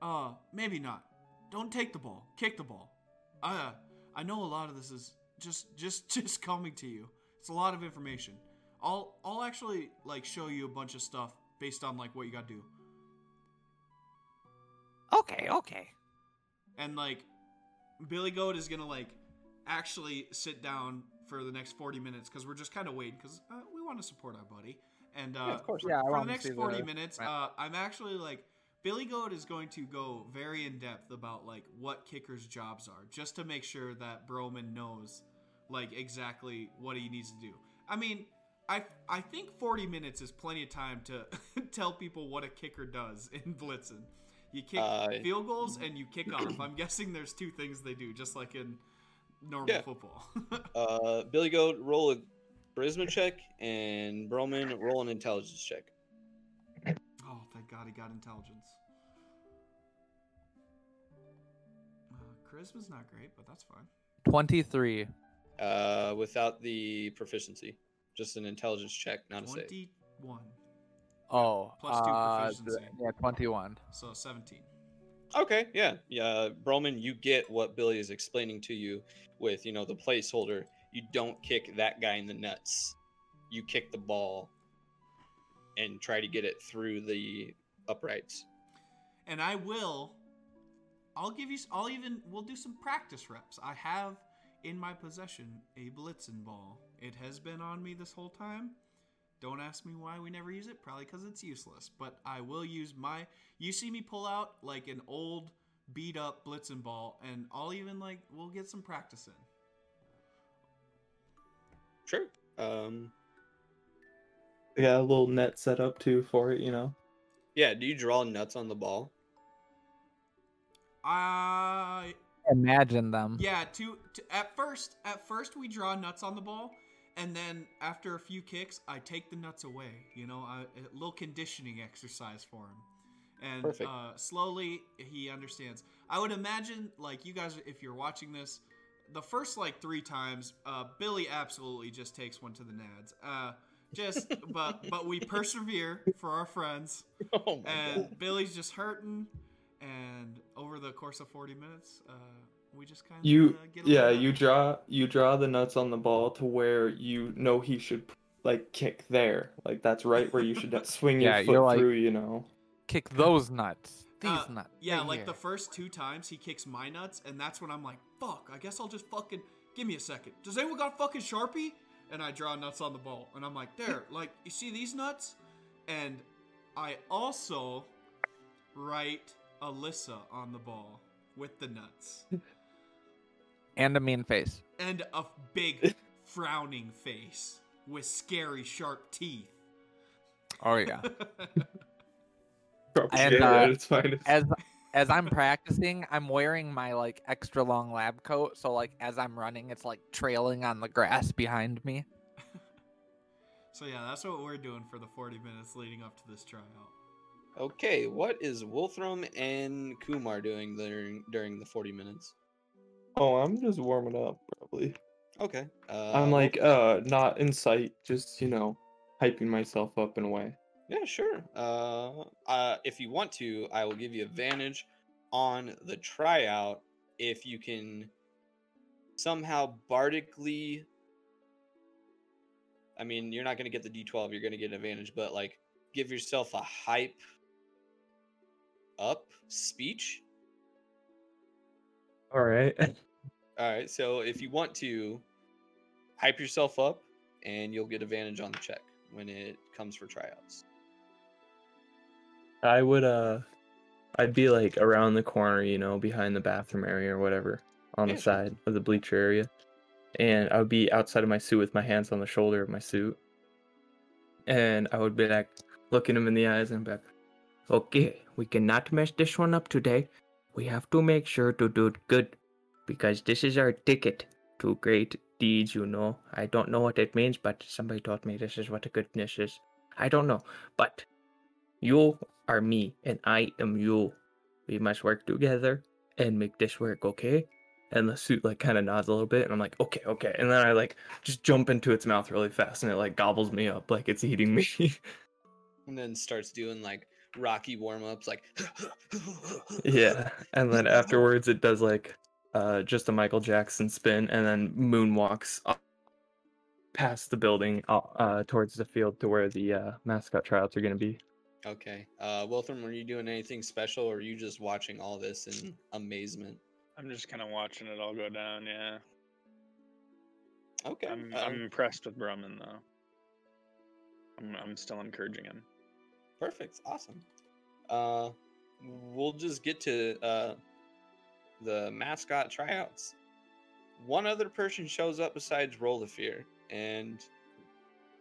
Uh, maybe not. Don't take the ball. Kick the ball. Uh, I know a lot of this is just just (laughs) just coming to you. It's a lot of information. I'll I'll actually like show you a bunch of stuff based on like what you got to do. Okay, okay. and like Billy Goat is gonna like actually sit down for the next 40 minutes because we're just kind of waiting because uh, we want to support our buddy and uh, of course. for, Yeah, for the next 40 the- minutes right. uh, i'm actually like billy goat is going to go very in depth about like what kickers jobs are just to make sure that broman knows like exactly what he needs to do i mean I, I think 40 minutes is plenty of time to (laughs) tell people what a kicker does (laughs) in blitzen you kick Uh, field goals and you kick off. I'm guessing there's two things they do, just like in normal Yeah. football. (laughs) Uh, Billy Goat, roll a charisma check, and Broman, roll an intelligence check. oh, thank God he got intelligence. Uh, charisma's not great, but that's fine. 23. Uh, without the proficiency, just an intelligence check, not a save. 21, Oh, Plus two uh, proficiency. th- yeah, 21. so 17. Okay, yeah, yeah. Broman, you get what Billy is explaining to you with, you know, the placeholder. You don't kick that guy in the nuts. You kick the ball and try to get it through the uprights. And I will. I'll give you. I'll even. We'll do some practice reps. I have in my possession a Blitzen ball. It has been on me this whole time. Don't ask me why we never use it. Probably because it's useless. But I will use my. You see me pull out like an old, beat up Blitzen ball, and I'll even like. We'll get some practice in. Sure. Um, They got a little net set up too for it, you know. yeah. Do you draw nuts on the ball? I Imagine them. Yeah, to, to at first, at first we draw nuts on the ball, and then after a few kicks, I take the nuts away. You know, I, a little conditioning exercise for him, and Perfect. uh, slowly he understands. I would imagine, like you guys, if you're watching this, the first like three times, uh, Billy absolutely just takes one to the nads. Uh, just, (laughs) but but we persevere for our friends Oh my and god. Billy's just hurting. And over the course of 40 minutes, uh, we just kind of You uh, get a yeah, you draw you draw the nuts on the ball to where you know he should like kick there. Like that's right where you should (laughs) (laughs) swing Yeah, your foot you're like- through, you know. Kick those nuts. These Uh, nuts. Yeah, right like here. the first two times he kicks my nuts, and that's when I'm like, fuck, I guess I'll just fucking give me a second. Does anyone got a fucking Sharpie? and I draw nuts on the ball, and I'm like, there, (laughs) like you see these nuts, and I also write Alyssa on the ball with the nuts (laughs) And a mean face. and a big (laughs) frowning face with scary sharp teeth. Oh yeah. (laughs) And, yeah, uh, as as I'm practicing, I'm wearing my like extra long lab coat, so like as I'm running, it's like trailing on the grass behind me. so yeah, that's what we're doing for the 40 minutes leading up to this tryout. Okay, what is Wilthram and Kumar doing during during the 40 minutes? Oh, I'm just warming up, probably. Okay. Uh, I'm like, uh, not in sight, just you know, hyping myself up in a way. Yeah, sure. Uh, uh, if you want to, I will give you advantage on the tryout if you can somehow bardically. I mean, you're not going to get the D12, you're going to get an advantage, but like give yourself a hype up speech. All right. (laughs) All right, so if you want to hype yourself up, and you'll get advantage on the check when it comes for tryouts. I would uh I'd be like around the corner, you know, behind the bathroom area or whatever, on Yeah, the side of the bleacher area. And I would be outside of my suit with my hands on the shoulder of my suit. And I would be like looking him in the eyes and be like, Okay, we cannot mess this one up today. We have to make sure to do it good. Because this is our ticket to great deeds, you know. I don't know what it means, but somebody taught me this is what a goodness is. I don't know. But you are me and I am you. We must work together and make this work, okay? And the suit like kind of nods a little bit, and I'm like, okay, okay. And then I like just jump into its mouth really fast, and it like gobbles me up like it's eating me. (laughs) And then starts doing like rocky warm ups, like yeah. And then (laughs) afterwards, it does like uh just a Michael Jackson spin, and then moonwalks up past the building uh, uh towards the field to where the uh, mascot tryouts are gonna be. Okay. Uh, Wilthram, were you doing anything special, or are you just watching all this in amazement? I'm just kind of watching it all go down. Yeah, Okay. I'm uh, I'm impressed with Broman though. I'm I'm still encouraging him. Perfect. Awesome. Uh, we'll just get to uh, the mascot tryouts. One other person shows up besides Roll of Fear, and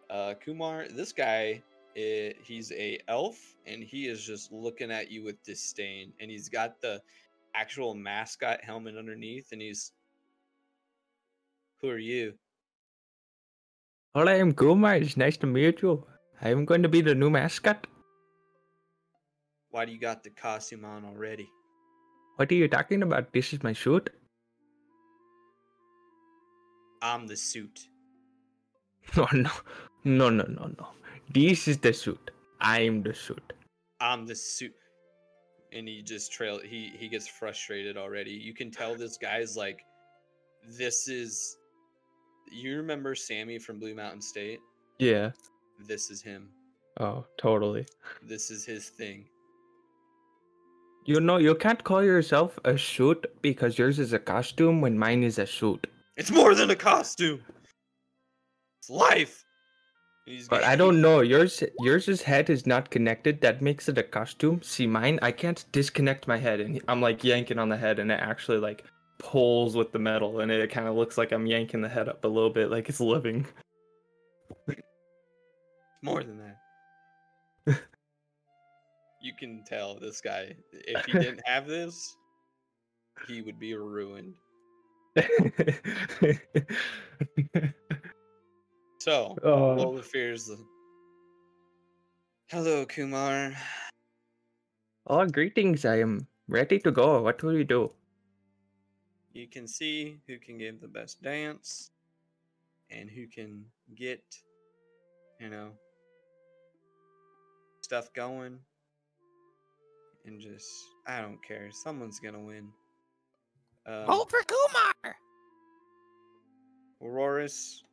uh, Kumar. This guy, i he's a elf, and he is just looking at you with disdain. And he's got the actual mascot helmet underneath, and he's, "Who are you?" Hello, I'm Kumar. It's nice to meet you. I'm going to be the new mascot. Why do you got the costume on already? What are you talking about? This is my suit. I'm the suit. (laughs) No, no, no, no, no, no. This is the suit. I'm the suit. I'm the suit. And he just trail he he gets frustrated already. You can tell this guy's like this is you remember Sammy from Blue Mountain State? Yeah. This is him. Oh, totally. This is his thing. You know, you can't call yourself a suit because yours is a costume when mine is a suit. It's more than a costume. It's life. He's But I don't know. Yours, yours' head is not connected. That makes it a costume. See, mine, I can't disconnect my head, and I'm like yanking on the head, and it actually like pulls with the metal, and it kind of looks like I'm yanking the head up a little bit, like it's living. more than that. You can tell this guy if he (laughs) didn't have this, he would be ruined. So, (laughs) oh, Lola fears the. Hello, Kumar. oh, greetings! I am ready to go. What will you do? You can see who can give the best dance and who can get, you know, stuff going. And just, I don't care. Someone's gonna win. Um, Vote for Kumar. Auroras,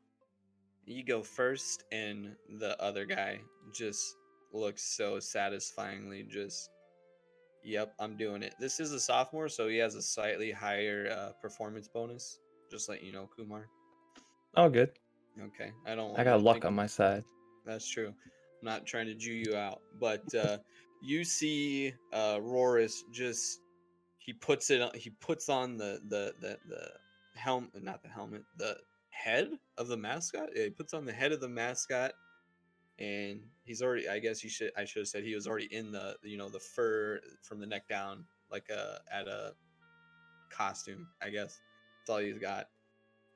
you go first, and the other guy just looks so satisfyingly just. Yep, I'm doing it. This is a sophomore, so he has a slightly higher uh, performance bonus. Just let you know, Kumar. Oh, good. Okay, I don't. I got luck on my side. That's true. I'm not trying to Jew you out, but uh, (laughs) you see uh, Roris just he puts it on, he puts on the the the the helmet, not the helmet, the head of the mascot. Yeah, he puts on the head of the mascot, and he's already. I guess you should. I should have said he was already in the you know the fur from the neck down, like a at a costume. I guess that's all he's got,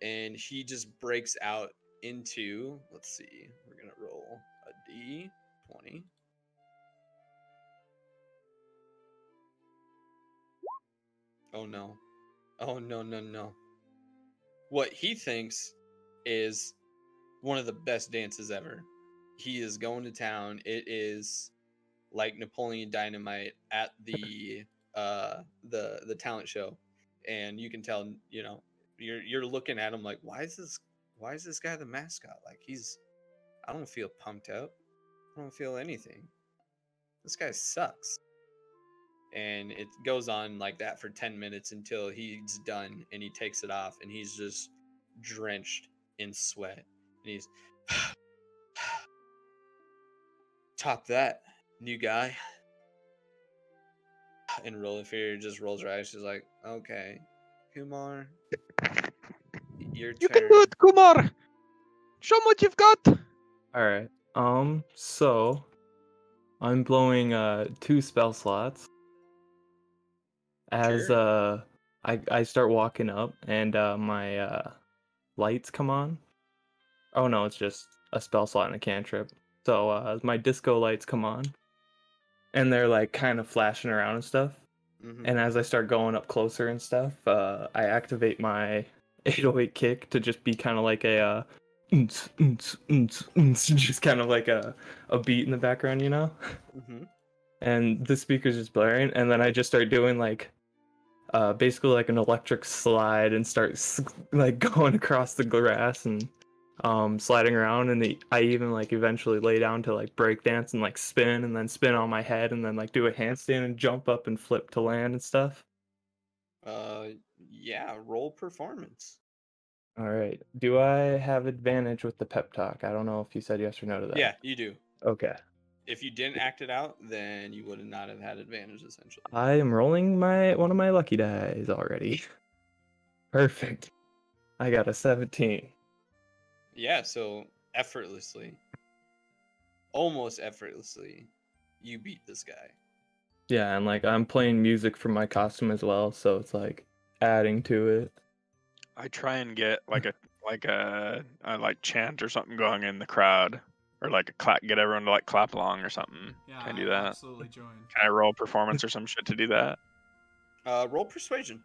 and he just breaks out into let's see we're gonna roll a d20 oh no oh no no no what he thinks is one of the best dances ever he is going to town it is like napoleon dynamite at the uh the the talent show and you can tell you know you're you're looking at him like why is this why is this guy the mascot? Like he's I don't feel pumped up. I don't feel anything. This guy sucks. And it goes on like that for 10 minutes until he's done and he takes it off and he's just drenched in sweat. And he's (sighs) top that, new guy. And Roll Fear just rolls her eyes. She's like, okay, Kumar, your You turn. can do it, Kumar. Show 'em what you've got. All right. Um. So, I'm blowing uh two spell slots. As Sure. uh, I I start walking up and uh my uh lights come on. Oh no, it's just a spell slot and a cantrip. So uh, my disco lights come on, and they're like kind of flashing around and stuff. Mhm. And as I start going up closer and stuff, uh, I activate my (laughs) 808 kick to just be kind of like a uh, (laughs) just kind of like a, a beat in the background, you know? Mhm. And the speaker's just blaring, and then I just start doing like uh, basically like an electric slide and start like (laughs) going across the grass and um, sliding around. And the, I even like eventually lay down to like break dance and like spin and then spin on my head and then like do a handstand and jump up and flip to land and stuff. Uh, yeah, roll performance. All right. Do I have advantage with the pep talk? I don't know if you said yes or no to that. Yeah, you do. Okay. If you didn't act it out, then you would not have had advantage essentially. I am rolling my one of my lucky dice already. (laughs) Perfect. I got a 17. Yeah, so effortlessly, almost effortlessly, you beat this guy. Yeah, and like I'm playing music for my costume as well, so it's like adding to it. I try and get like a like a, a like chant or something going in the crowd, or like a clap, get everyone to like clap along or something. Yeah, Can I do that? absolutely join. Can I roll performance (laughs) or some shit to do that? Uh, roll persuasion.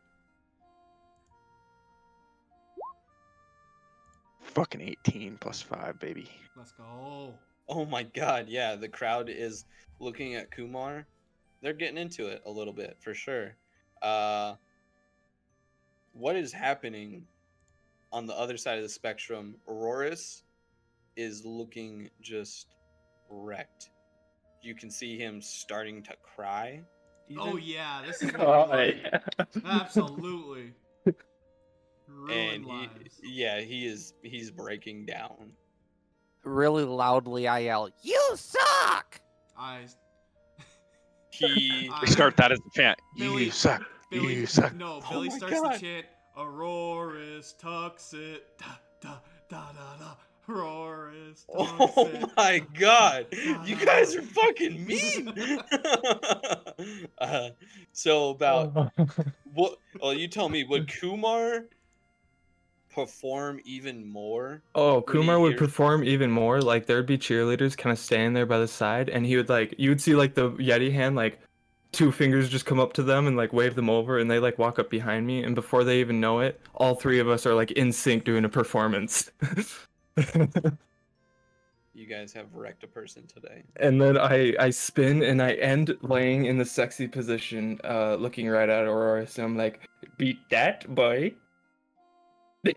Fucking 18 plus five, baby. Let's go. Oh my god, yeah, the crowd is looking at Kumar. They're getting into it a little bit for sure. Uh what is happening on the other side of the spectrum? Auroris is looking just wrecked. You can see him starting to cry. Oh yeah, this is (laughs) what Oh, like. yeah. Absolutely. (laughs) Ruin and he, yeah, he is he's breaking down. Really loudly, I yell, "You suck!" I (laughs) He I- start that as a chant. Billy- you suck. Billy you suck. No, Oh Billy my starts God. to chant Auroris Tuxit da da da da da Auroris Oh (laughs) my god, you guys are fucking mean. (laughs) uh, so about (laughs) what? Well, you tell me. Would Kumar perform even more? Oh, Kumar would perform even more. Like there'd be cheerleaders kind of standing there by the side, and he would like you would see like the Yeti hand like two fingers just come up to them and like wave them over, and they like walk up behind me, and before they even know it, all three of us are like in sync doing a performance. (laughs) You guys have wrecked a person today. and then I I spin and I end laying in the sexy position, uh, looking right at Aurora. So I'm like, beat that boy. (laughs)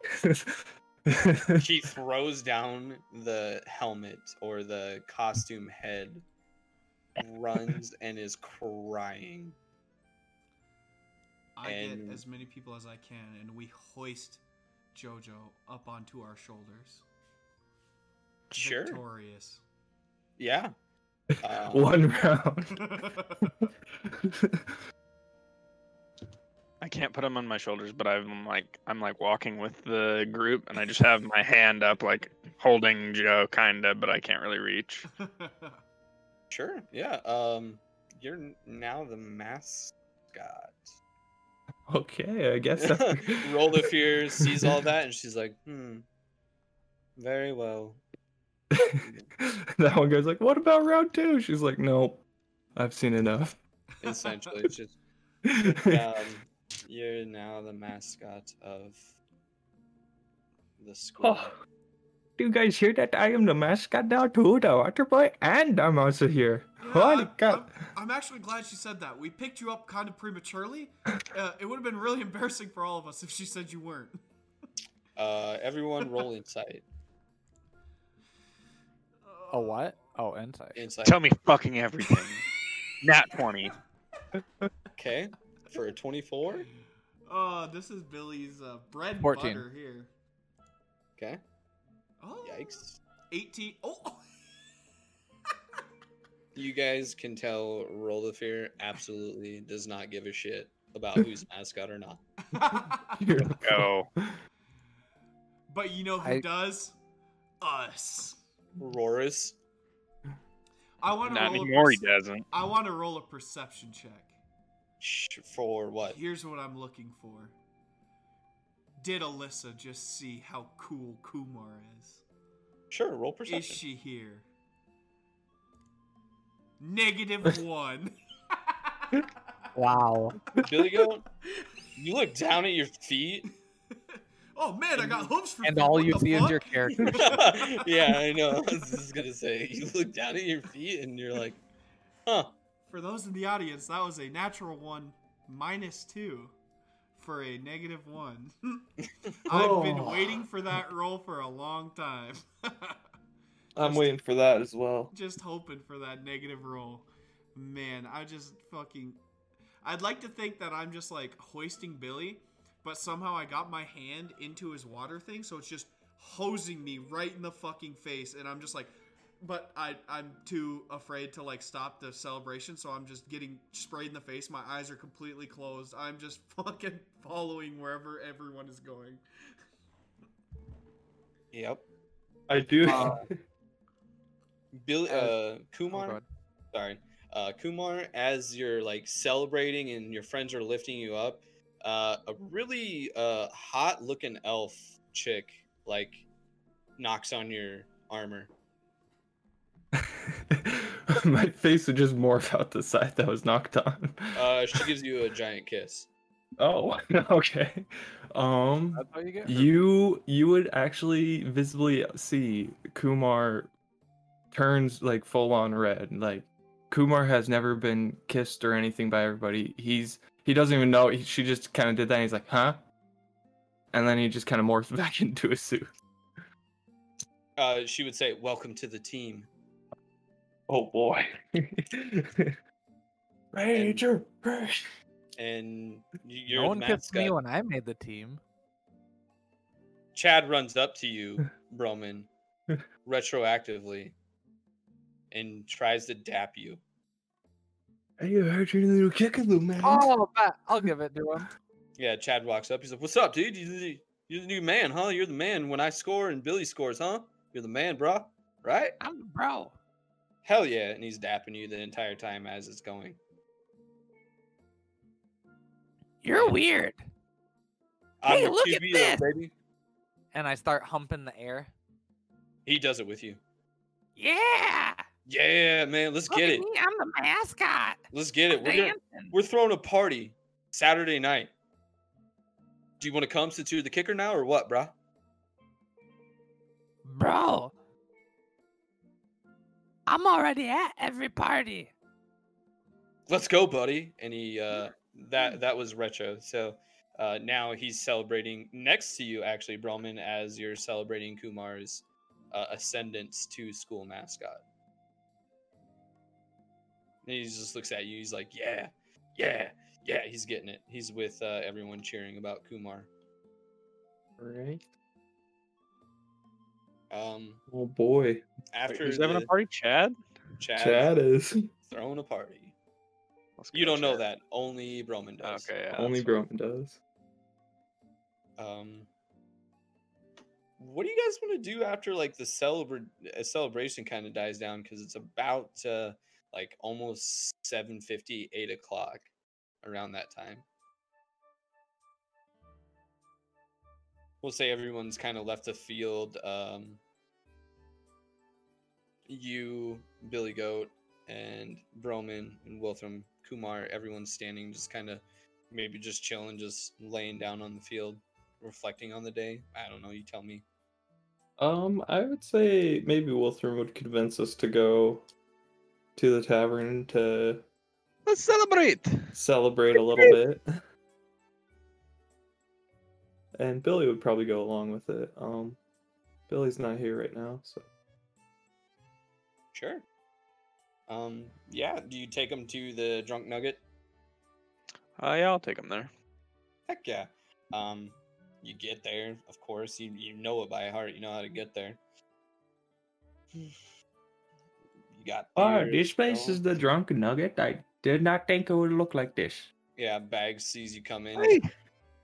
she throws down the helmet or the costume head, runs and is crying. I And- get as many people as I can, and we hoist JoJo up onto our shoulders. Sure. victorious. Yeah. (laughs) Um, One round. (laughs) I can't put him on my shoulders, but I'm like I'm like walking with the group, and I just have my hand up, like holding Joe, kinda, but I can't really reach. (laughs) Sure. Yeah. Um, you're now the mascot. okay, I guess. Roll the fear sees all that, and she's like, "Hmm, very well." (laughs) that one guy's like, "What about round two? She's like, "Nope, I've seen enough." Essentially, it's just (laughs) um, you're now the mascot of the school. Oh, do you guys hear that? I am the mascot now too, the water boy, and I'm also here. Yeah, Holy I'm, cow! I'm, I'm actually glad she said that. We picked you up kind of prematurely. Uh, it would have been really (laughs) embarrassing for all of us if she said you weren't. Uh, everyone, roll insight. Oh what? Oh, insight. Insight. Tell me fucking everything. (laughs) Nat twenty. Okay, for a twenty-four. Oh, this is Billy's uh, bread 14. butter here. Okay. Oh, Yikes. 18. Oh, (laughs) You guys can tell Roll the Fear absolutely does not give a shit about who's (laughs) mascot or not. Here we Go. but you know who I- does? Us. Rorus. I want to Not roll. anymore. A He doesn't. I want to roll a perception check. For what? Here's what I'm looking for. Did Alyssa just see how cool Kumar is? Sure, roll perception. Is she here? Negative (laughs) one. Wow. Billy Goat, you look down at your feet. Oh man, I got hooves for the And feet. all What you the see is your character. (laughs) (laughs) yeah, I know. I was just gonna say, you look down at your feet and you're like, huh. For those in the audience, that was a natural one minus two for a negative one. (laughs) I've oh. been Oh. waiting for that roll for a long time. I'm Just- waiting for that as well. just hoping for that negative roll. Man, I just fucking. I'd like to think that I'm just like hoisting Billy, but somehow I got my hand into his water thing, so it's just hosing me right in the fucking face, and I'm just like. But I, I'm too afraid to like stop the celebration, so I'm just getting sprayed in the face. My eyes are completely closed. I'm just (laughs) fucking following wherever everyone is going. Yep. I do. Uh, (laughs) Billy, uh, Oh, Kumar. God. sorry, uh, Kumar. As you're like celebrating and your friends are lifting you up, uh, a really uh hot-looking elf chick like knocks on your armor. (laughs) My face would just morph out the side that was knocked on. Uh, she gives you a giant kiss. Oh, (laughs) okay. Um, you you you would actually visibly see Kumar turns like full on red. Like Kumar has never been kissed or anything by everybody. He's he doesn't even know. He, she just kind of did that. And he's like, huh? And then he just kind of morphs (laughs) back into a suit. Uh, she would say, "Welcome to the team." oh boy. (laughs) Ranger, Ranger. And y- you're no the one kissed me when I made the team. Chad runs up to you, (laughs) Broman, retroactively, and tries to dap you. Hey, I heard you're the new kickapoo man. Oh, bet. I'll give it to him. Yeah, Chad walks up. He's like, "What's up, dude? You the, you're the new man, huh? You're the man when I score and Billy scores, huh? You're the man, bro. Right? I'm the bro. Hell yeah!" And he's dapping you the entire time as it's going. You're weird. I'm Hey, the look at QB, though, this! baby. And I start humping the air. He does it with you. Yeah. Yeah, man. Let's Look get it. me, I'm the mascot. Let's get it. I'm We're gonna, we're throwing a party Saturday night. Do you want to come since you're the kicker now, or what, bro? Bro. I'm already at every party. let's go buddy and he uh that that was retro so uh now he's celebrating next to you actually Broman as you're celebrating kumar's uh, ascendance to school mascot and he just looks at you he's like yeah yeah yeah he's getting it he's with uh, everyone cheering about kumar Right. Um, Oh boy, Wait, after who's having a party? Chad. Chad, Chad is throwing a party. You don't know that. Only Broman does. Okay, yeah. only that's fine. Broman does. Um, what do you guys want to do after like the celebra- uh, celebration kind of dies down because it's about uh, like almost 7.50 8 o'clock around that time. We'll say everyone's kind of left the field um, you billy goat and broman and wilthram kumar everyone's standing just kind of maybe just chilling just laying down on the field reflecting on the day. I don't know you tell me. Um, I would say maybe Wilthram would convince us to go to the tavern to Let's celebrate. celebrate a little bit. And Billy would probably go along with it. Um, Billy's not here right now, so Sure. Um, yeah. Do you take them to the Drunk Nugget? Uh, yeah, I'll take him there. Heck yeah. Um, you get there, of course. You you know it by heart. You know how to get there. You got. Oh, beers, this place you is the Drunken Nugget. I did not think it would look like this. Yeah, Bags sees you come in. Hey,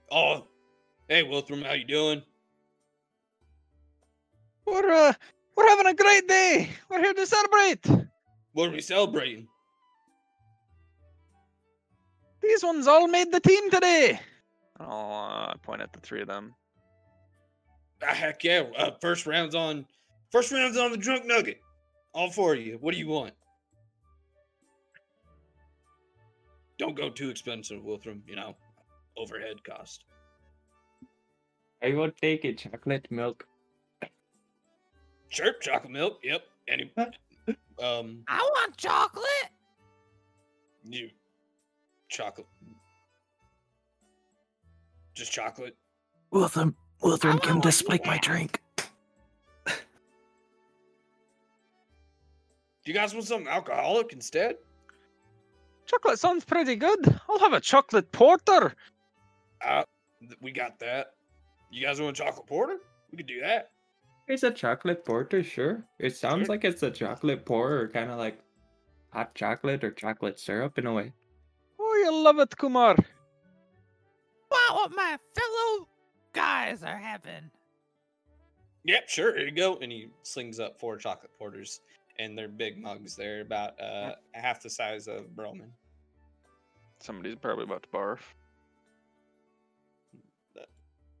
Oh, hey, Wilthram, how you doing? we're uh, we're having a great day. We're here to celebrate. What are we celebrating? These ones all made the team today. I'll uh, point at the three of them. Ah, heck yeah! Uh, first round's on. First round's on the Drunk Nugget. All for you. What do you want? Don't go too expensive, Wilthram. You know, overhead cost. I will take a chocolate milk. Sure, chocolate milk. Yep. Any. um, I want chocolate. you. Chocolate. Just chocolate. Wilthram, I Wilthram, come to spike my drink. Do you guys want something alcoholic instead? Chocolate sounds pretty good. I'll have a chocolate porter. Uh, we got that. You guys want a chocolate porter? We could do that. It's a chocolate porter, sure. It sounds Sure. like it's a chocolate pour, kind of like hot chocolate or chocolate syrup in a way. Oh, you'll love it, Kumar. Wow, what my fellow guys are having. Yep, sure. Here you go. And he slings up four chocolate porters, and they're big mugs. They're about uh, half the size of Broman. Somebody's probably about to barf.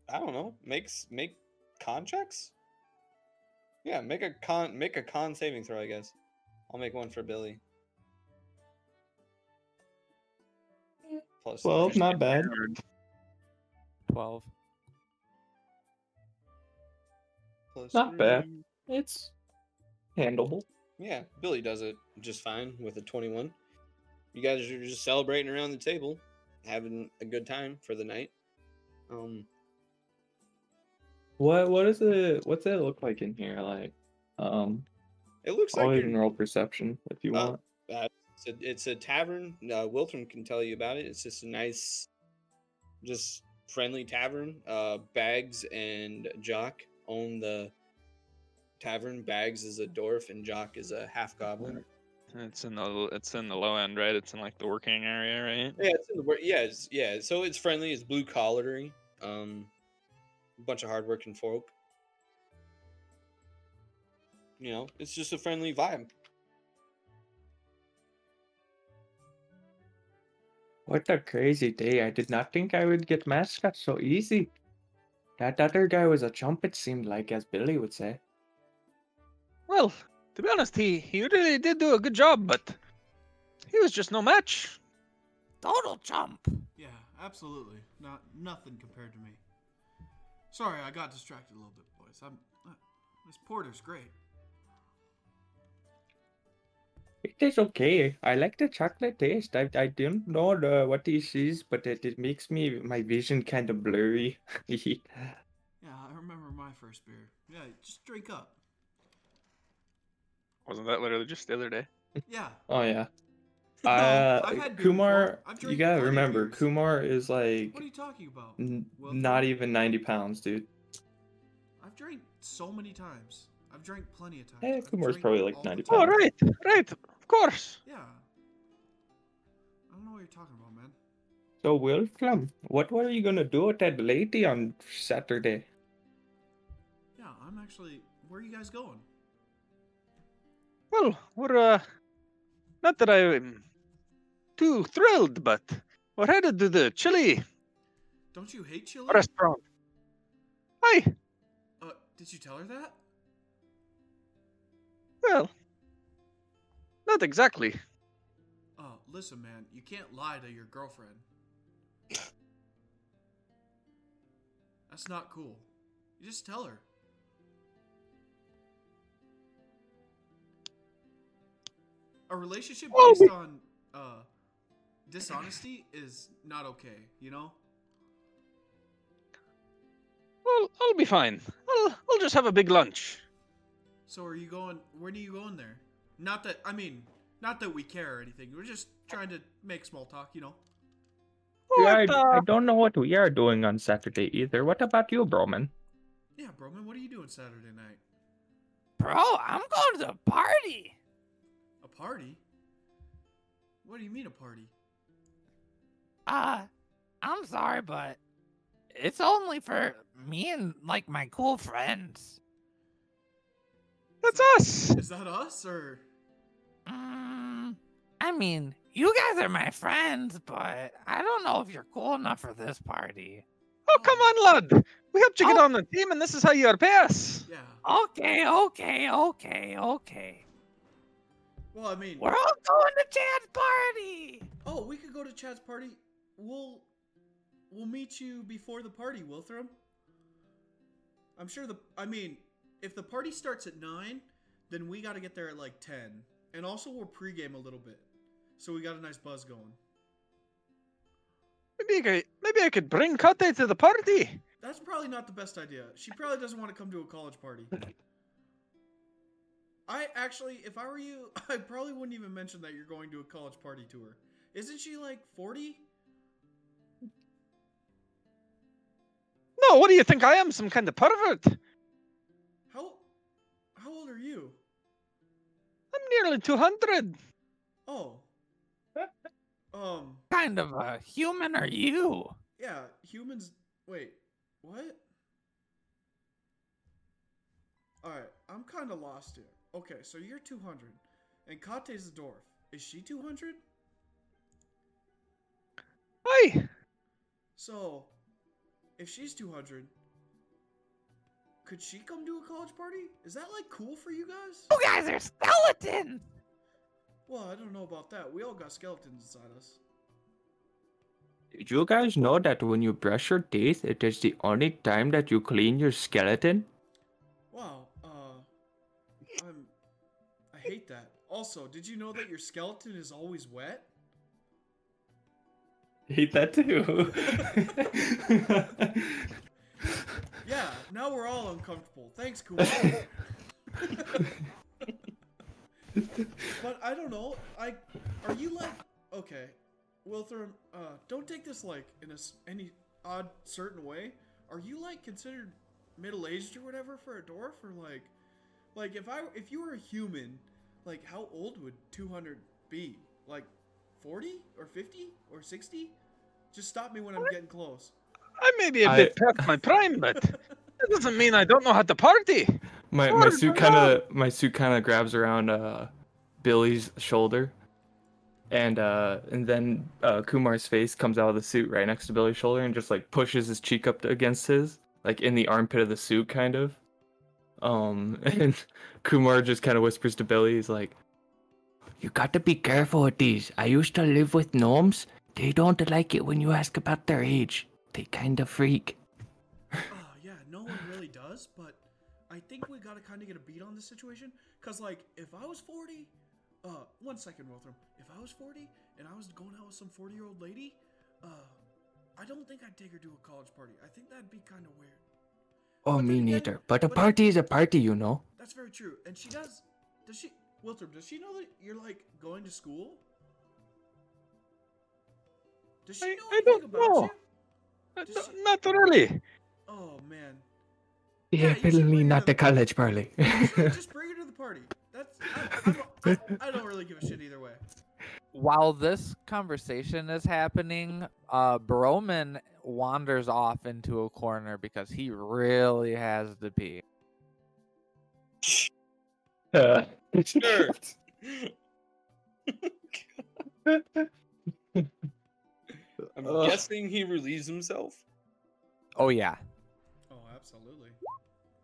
I don't know. Makes make con checks. Yeah, make a con make a con saving throw. I guess. I'll make one for Billy. Plus, well, there's- not bad. Twelve. plus not bad. It's handleable. Yeah, Billy does it just fine with a 21. You guys are just celebrating around the table, having a good time for the night. Um, What what is it? What's it look like in here? Like, um, it looks like you're- even roll perception if you Uh, want. it's a, it's a tavern. Uh, Wilthram can tell you about it. It's just a nice, just friendly tavern. Uh, Bags and Jock own the tavern. Bags is a dwarf and Jock is a half goblin. It's in the it's in the low end, right? It's in like the working area, right? Yeah, it's in the wor- yeah, it's, yeah. So it's friendly. It's blue collared. Um, a bunch of hardworking folk. You know, it's just a friendly vibe. What a crazy day. I did not think I would get mascot so easy. That other guy was a chump, it seemed like, as Billy would say. Well, to be honest, he he really did do a good job, but he was just no match. Total chump. Yeah, absolutely. Not nothing compared to me. Sorry, I got distracted a little bit, boys. I'm uh, this porter's great. It is okay. I like the chocolate taste. I, I don't know the, what this is, but it, it makes me my vision kind of blurry. (laughs) Yeah, I remember my first beer. Yeah, just drink up. Wasn't that literally just the other day? Yeah. Oh yeah. (laughs) No, Uh, I've had Kumar, you gotta remember, beers. Kumar is like What are you talking about? n- Well, not even ninety pounds, dude. I've drank so many times. I've drank plenty of times. Eh, I've Kumar's probably like 90 pounds. Oh, right, right, of course. Yeah. I don't know what you're talking about, man. So, Wilthram, what were you gonna do with that lady on Saturday? Yeah, I'm actually. Where are you guys going? Well, we're uh, not that I'm too thrilled, but we're headed to the chili Don't you hate chili? restaurant. Hi. Uh, did you tell her that? Well, not exactly. Oh, listen, man, you can't lie to your girlfriend. (laughs) That's not cool. You just tell her. A relationship Oh, based on uh, dishonesty is not okay, you know? Well, I'll be fine. I'll I'll just have a big lunch. So are you going when are you going there? Not that I mean, not that we care or anything. We're just trying to make small talk, you know. Yeah, at, I, uh, I don't know what we are doing on Saturday either. What about you, Broman? Yeah, Broman, what are you doing Saturday night? Bro, I'm going to the party. A party? What do you mean a party? Uh, I'm sorry, but it's only for me and like my cool friends. that's us. Is that us or Mm, I mean, you guys are my friends, but I don't know if you're cool enough for this party. Oh, come on, lad. We helped you get Oh. on the team, and this is how you repay us. yeah? Okay, okay, okay, okay. Well, I mean, We're all going to Chad's party. oh, we could go to Chad's party. We'll we'll meet you before the party, Wilthram. I'm sure the I mean, if the party starts at 9, then we got to get there at like 10. And also we'll pregame a little bit. So we got a nice buzz going. Maybe I could, maybe I could bring Kate to the party. That's probably not the best idea. She probably doesn't want to come to a college party. (laughs) I actually, if I were you, (laughs) I probably wouldn't even mention that you're going to a college party tour. Isn't she like 40? No, what do you think I am, some kind of pervert? How how old are you? I'm nearly 200. Oh. (laughs) um, Kind of a human are you? yeah, humans wait, what? Alright, I'm kinda lost here. Okay, so you're 200. And Kate's a dwarf. Is she 200? Hi. So, if she's 200, could she come to a college party? Is that like cool for you guys? You guys are skeletons. Well, I don't know about that. We all got skeletons inside us. Did you guys know that when you brush your teeth, it is the only time that you clean your skeleton? That. Also, did you know that your skeleton is always wet? Hate that too. (laughs) Yeah, now we're all uncomfortable. Thanks, Kumar. (laughs) but I don't know. I are you like okay, Wilthram? Uh, don't take this like in a any odd certain way. Are you like considered middle aged or whatever for a dwarf or like like if I if you were a human, like how old would two hundred be? Like forty or fifty or sixty? Just stop me when I'm getting close. I may be a I- bit past my prime, but (laughs) that doesn't mean I don't know how to party. My my suit kind of my suit kind of grabs around uh Billy's shoulder, and uh and then uh Kumar's face comes out of the suit right next to Billy's shoulder and just like pushes his cheek up against his, like in the armpit of the suit, kind of. Um, (laughs) and Kumar just kind of whispers to Billy, he's like, "You got to be careful with these. I used to live with gnomes. They don't like it when you ask about their age. They kind of freak." Oh yeah, no one really does, but I think we gotta kind of get a beat on this situation. Cause like, if I was forty, uh, one second, Wilthram. If I was forty and I was going out with some forty-year-old lady, uh, I don't think I'd take her to a college party. I think that'd be kind of weird. Oh, But me then again- neither. But a but- party is a party, you know. That's very true. And she does. Does she, Wilthram? Does she know that you're like going to school? Does she I- know I don't about know. you? Uh, Does no- she- Not really. Oh man. Yeah, you Definitely bring not her the college party. Just bring her to the party. That's I, I, don't, I, I don't really give a shit either way. While this conversation is happening, uh, Broman wanders off into a corner because he really has to pee. Uh, Sure. (laughs) I'm Ugh. guessing he relieves himself. Oh yeah, Oh, absolutely,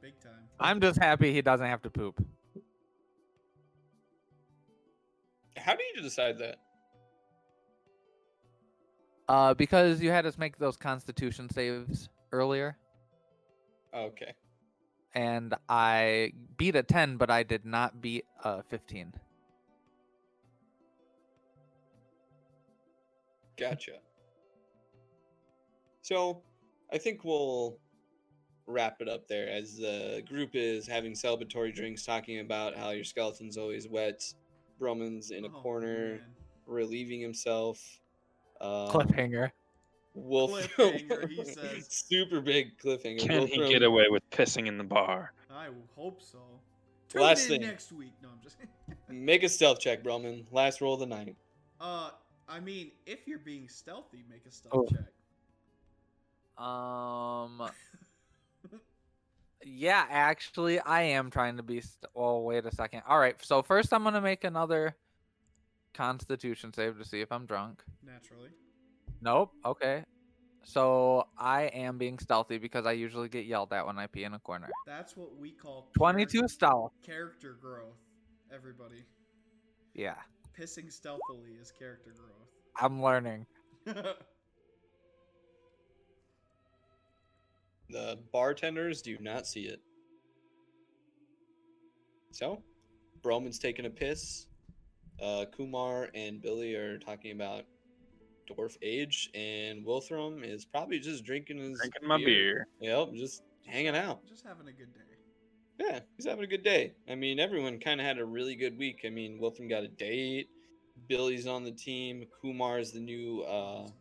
big time. I'm just happy he doesn't have to poop. How do you decide that? Uh, because you had us make those Constitution saves earlier, Okay. and I beat a 10, but I did not beat a 15. Gotcha. So, I think we'll wrap it up there as the group is having celebratory drinks, talking about how your skeleton's always wet. Broman's in a Oh, corner, man. relieving himself. Um, Cliffhanger. Wolf, Cliffhanger, he (laughs) says. super big cliffhanger. Can he get away with pissing in the bar? I hope so. Tune Last in thing. next week. No, I'm just. (laughs) Make a stealth check, Broman. Last roll of the night. uh, I mean, if you're being stealthy, make a stealth Oh. check. Um. (laughs) yeah, actually, I am trying to be. St- oh, wait a second. All right, so first I'm gonna make another Constitution save to see if I'm drunk. Naturally. Nope. Okay. So I am being stealthy because I usually get yelled at when I pee in a corner. That's what we call 22 charac- stealth. character growth. Everybody, Yeah, pissing stealthily is character growth. I'm learning. (laughs) The bartenders do not see it. So, Broman's taking a piss. Uh, Kumar and Billy are talking about dwarf age, and Wilthram is probably just drinking his Drinking my beer. Yep, just hanging out. Just having a good day. Yeah, he's having a good day. I mean, everyone kind of had a really good week. I mean, Wilthram got a date. Billy's on the team. Kumar is the new uh, It's a given.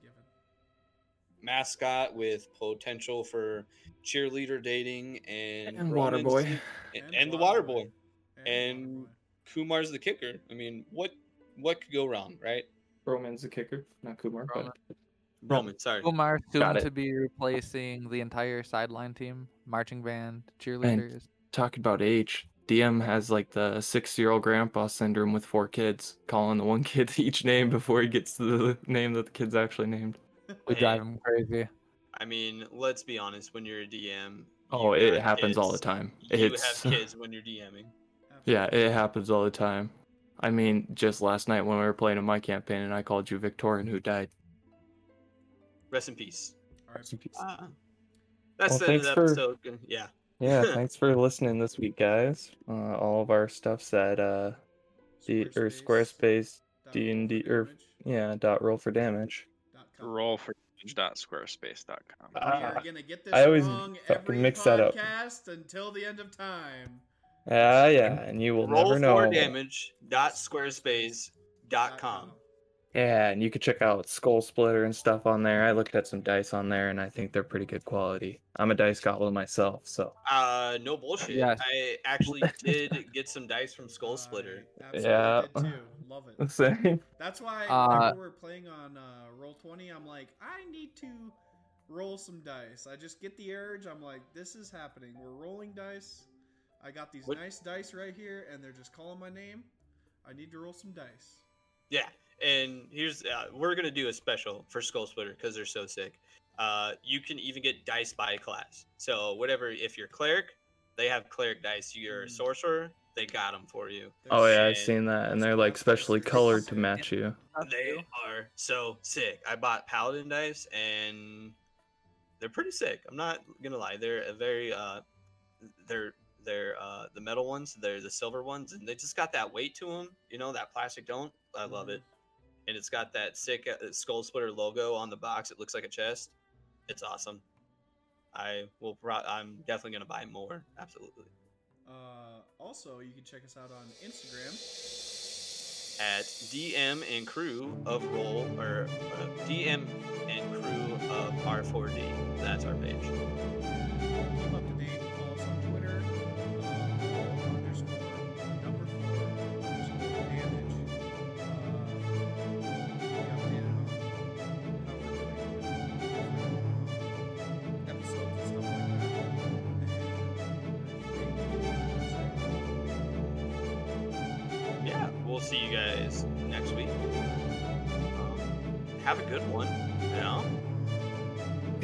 Mascot with potential for cheerleader dating, and, And Roman's- Waterboy. and, and the water boy. And- Kumar's the kicker. I mean, what what could go wrong, right? Roman's the kicker, not Kumar. But Roman. Roman, sorry. Umar soon to be replacing the entire sideline team, marching band, cheerleaders. Talking about age, DM has like the six-year-old grandpa syndrome with four kids, calling the one (laughs) kid each name before he gets to the name that the kid's actually named. We Hey, (laughs) drive him crazy. I mean, let's be honest. When you're a DM, Oh, you it got happens all the kids. time. You It's have (laughs) kids when you're DMing. yeah, it happens all the time. I mean, just last night when we were playing in my campaign and I called you Victorian who died. Rest in peace. Rest All right. Uh, that's Well, the end of thanks the for- episode. Yeah. yeah, (laughs) thanks for listening this week, guys. Uh, all of our stuff's at uh, the or Squarespace, D&D roll or yeah, dot roll for damage. Dot com. Roll for damage.squarespace.com. We Ah, are gonna get this I always wrong every mix that up. podcast until the end of time. Ah, yeah, and you will Roll never know. Roll for damage. Dot squarespace. Dot com. Yeah, and you could check out Skull Splitter and stuff on there. I looked at some dice on there, and I think they're pretty good quality. I'm a dice goblin myself, so Uh, no bullshit. Yeah. I actually did get some dice from Skull Splitter. (laughs) I absolutely Yeah. did too. Love (laughs) it. same. That's why Uh, whenever we're playing on uh, Roll Twenty, I'm like, I need to roll some dice. I just get the urge. I'm like, this is happening. We're rolling dice. I got these What- nice dice right here, and they're just calling my name. I need to roll some dice. Yeah, and here's uh, we're gonna do a special for Skull Splitter because they're so sick. Uh, you can even get dice by class. So whatever, if you're cleric, they have cleric dice. You're a Mm. sorcerer, they got them for you. Oh yeah, I've seen that, and they're like specially colored to match you. They are so sick. I bought paladin dice, and they're pretty sick. I'm not gonna lie. They're a very uh, they're they're uh the metal ones. They're the silver ones, and they just got that weight to them. You know that plastic don't. I love it, and it's got that sick uh, skull splitter logo on the box. It looks like a chest. It's awesome. I will. Pro- I'm definitely gonna buy more. Absolutely. Uh, also, you can check us out on Instagram. at DM and crew of roll or uh, DM and crew of R4D. That's our page. Keep up to date.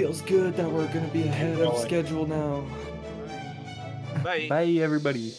Feels good that we're gonna be ahead of schedule now. Bye. Bye, everybody.